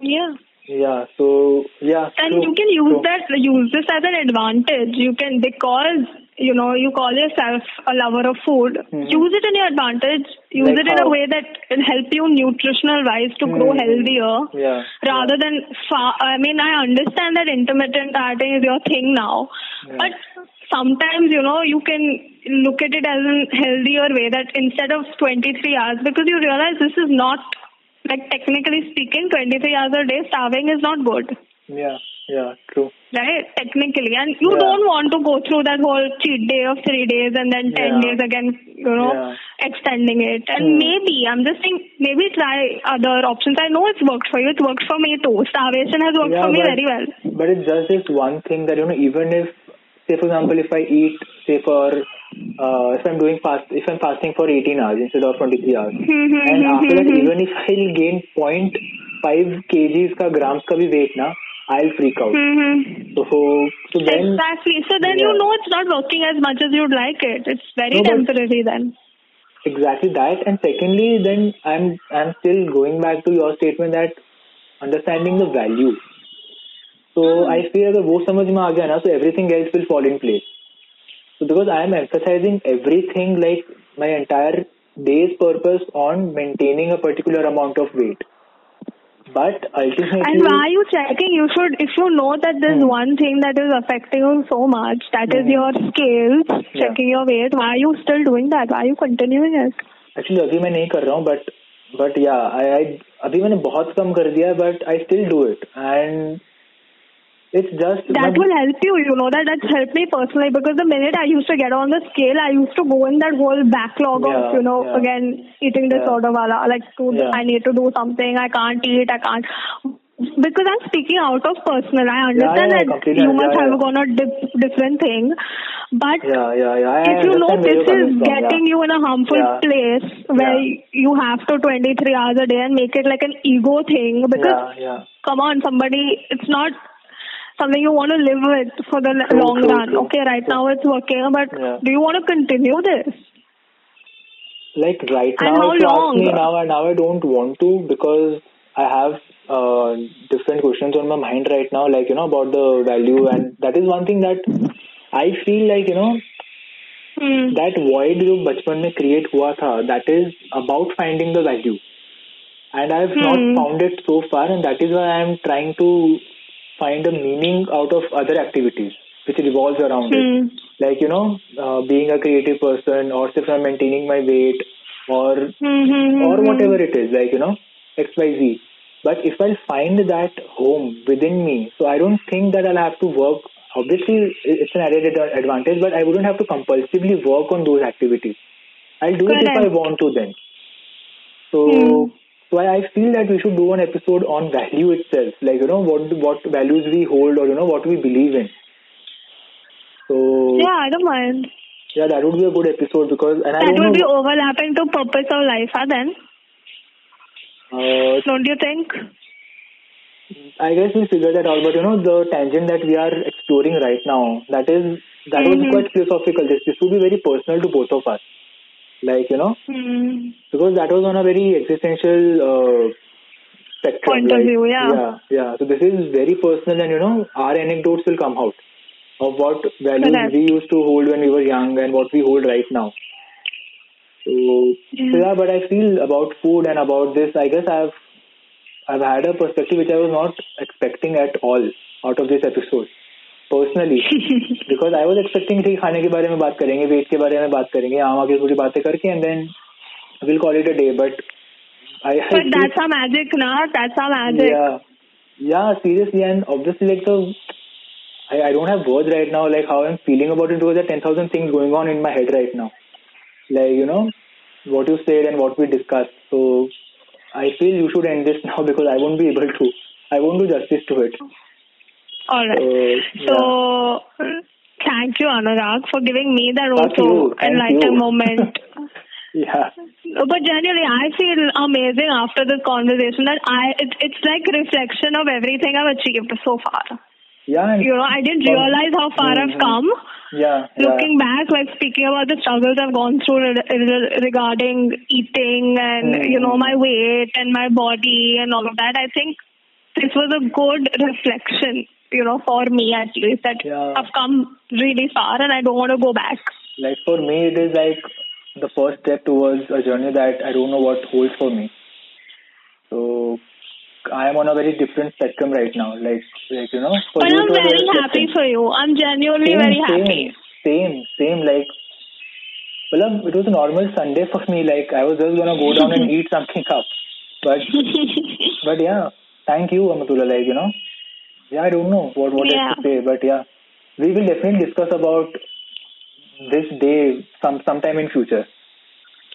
Yeah. Yeah. So yeah. And true, you can use true. that, use this as an advantage. You can, because, you know, you call yourself a lover of food, Mhm. use it in your advantage. Use Like it in a way that will help you nutritional wise to grow Mhm. healthier. Yeah. Rather than, fa- I mean, I understand that intermittent dieting is your thing now. Yeah. But sometimes, you know, you can look at it as a healthier way that instead of 23 hours, because you realize this is not, like technically speaking, 23 hours a day starving is not good Yeah. Yeah. True. right? Technically, and you Yeah. don't want to go through that whole cheat day of three days and then ten Yeah. days again, you know, Yeah. extending it. And Hmm. maybe I'm just saying, maybe try other options. I know it's worked for you. It's worked for me too. Starvation has worked for me but- very well. But it's just this one thing that you know, even if, say for example, if I eat, say for, uh, if I'm doing fast, if I'm fasting for 18 hours instead of 23 hours, hmm, hmm, and hmm, after that, even if I'll gain 0.5 kgs ka grams ka bhi weight na, I'll freak out. Mm-hmm. So, so then, Exactly. So then you Yeah. know it's not working as much as you'd like it. It's very No, but- temporary then. exactly that. And secondly, then I'm I'm still going back to your statement that understanding the value. So I feel अगर वो समझ में आ गया ना, so everything else will fall in place. So because I am emphasizing everything like my entire day's purpose on maintaining a particular amount of weight. But ultimately, And why are you checking? You should, if you know that there's Hmm. one thing that is affecting you so much, that is Hmm. your scales, Yeah. checking your weight, why are you still doing that? Why are you continuing it? Actually अभी मैं नहीं कर रहा हूँ but but yeah आई आई अभी मैंने बहुत कम कर दिया है but I still do it it's just that will help you. You know that that's helped me personally because the minute I used to get on the scale, I used to go in that whole backlog yeah, of you know yeah. again eating disorder yeah. wala like yeah. I need to do something. I can't eat. I can't because I'm speaking out of personal. I understand yeah, yeah, that you yeah, have gone a dip, different thing, but if you know this is getting you in a harmful place where you have to 23 hours a day and make it like an ego thing, because come on, somebody, it's not something you want to live with for the l- True, long true, run true, okay right true. now it's working but Yeah. do you want to continue this like right And now how if you ask long? me now and now I don't want to because I have uh, different questions on my mind right now like you know about the value and that is one thing that I feel like you know Hmm. that void जो बचपन में create हुआ था that is about finding the value and I have not Hmm. found it so far and that is why I am trying to find a meaning out of other activities which revolves around it. Hmm. like you know uh, being a creative person or if I'm maintaining my weight or Hmm, hmm, hmm, or whatever it is like you know xyz but if i'll find that home within me so i don't think that i'll have to work. Obviously it's an added advantage but i wouldn't have to compulsively work on those activities. I'll do it if i want to then. So Hmm. So I, I feel that we should do an episode on value itself like you know what what values we hold or you know what we believe in so Yeah, I don't mind. yeah that would be a good episode because and i That don't will know be overlapping to purpose of life, huh, then? uh, Don't you think? I guess we'll figure that out. But you know, the tangent that we are exploring right now, that is that was Mhm. quite philosophical. This this would be very personal to both of us. Like you know, Hmm. because that was on a very existential uh, spectrum. Point of view, yeah. yeah, yeah. So this is very personal, and you know, our anecdotes will come out of what values Correct. we used to hold when we were young and what we hold right now. So, so Yeah. yeah, but I feel about food and about this. I guess I've I've had a perspective which I was not expecting at all out of this episode. Personally because I was expecting थी खाने के बारे में बात करेंगे wait के बारे में बात करेंगे आम आगे थोड़ी बातें करके and then will call it a day but justice to it All right. So, So, thank you, Anurag, for giving me that Thank also enlightening moment. yeah, But genuinely, I feel amazing after this conversation that I it, it's like reflection of everything I've achieved so far. yeah, You know, I didn't realize how far I've Mhm. come. yeah, yeah. Looking back, like speaking about the struggles I've gone through re- re- regarding eating and Mhm. you know my weight and my body and all of that, I think this was a good reflection. You know, for me at least, that Yeah. I've come really far and I don't want to go back. like for me it is like the first step towards a journey that I don't know what holds for me. So I am on a very different spectrum right now. Like like you know. For But you I'm it was a very happy for you. I'm genuinely Same, very same, happy. Same, same. Like, well, um, it was a normal Sunday for me. Like I was just gonna go down and eat something up. But but yeah, thank you, Amatullah. Like you know, yeah, I don't know what what else to say, but yeah, we will definitely discuss about this day some sometime in future.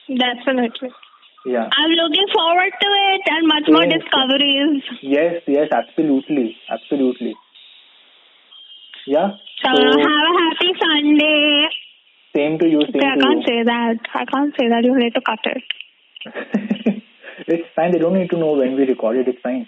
Definitely. Yeah. I'm looking forward to it and much more discoveries. Yes, yes, absolutely, absolutely. Yeah. So have a happy Sunday. same to you, same Okay, I can't you. say that. I can't say that. You need to cut it. it's fine. They don't need to know when we record it. It's fine.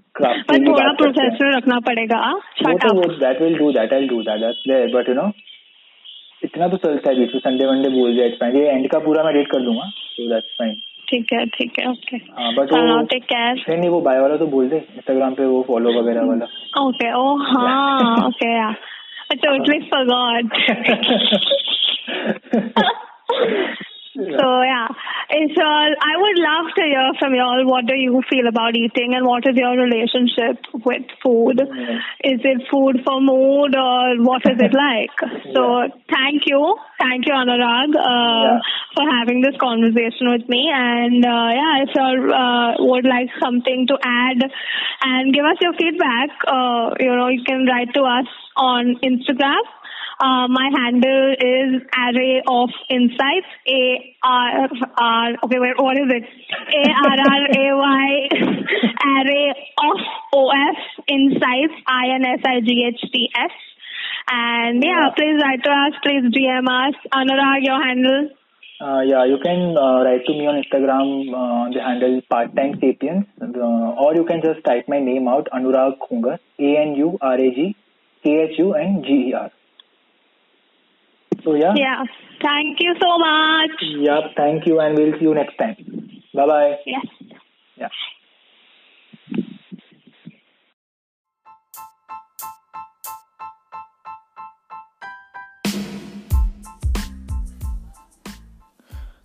पर थोड़ा हैं। Professional रखना पड़ेगा. वो तो up. वो that will do that I'll do that that's there but you know इतना तो चलता है बीच में संडे वनडे बोल दिया इट्स फाइन ये एंड का पूरा मैं रेट कर दूँगा तो दैट्स फाइन ठीक है ठीक है ओके. हाँ बट So वो now take care. नहीं वो बाय वाला तो बोल दे इंस्टाग्राम पे वो फॉलो वगैरह वाला Okay. Oh, हाँ. Okay, yeah. I totally So yeah, it's all. I would love to hear from you all. What do you feel about eating, and what is your relationship with food? Yeah. Is it food for mood, or what is it like? So thank you, thank you, Anurag, uh, Yeah. for having this conversation with me. And uh, yeah, if you uh, would like something to add, and give us your feedback, uh, you know, you can write to us on Instagram. Uh, my handle is array of insights. A R R. Okay, wait, what is it? A R R A Y array of O F insights. I N S I G H T S. And yeah, please write to us. Please DM us. Anurag, your handle. Uh, yeah, you can uh, write to me on Instagram, uh, the handle part-time sapiens, uh, or you can just type my name out, Anurag Khunger, A-N-U-R-A-G-K-H-U-N-G-E-R. So yeah. Yeah. Thank you so much. Yeah, thank you and we'll see you next time. Bye bye. Yes. Yeah.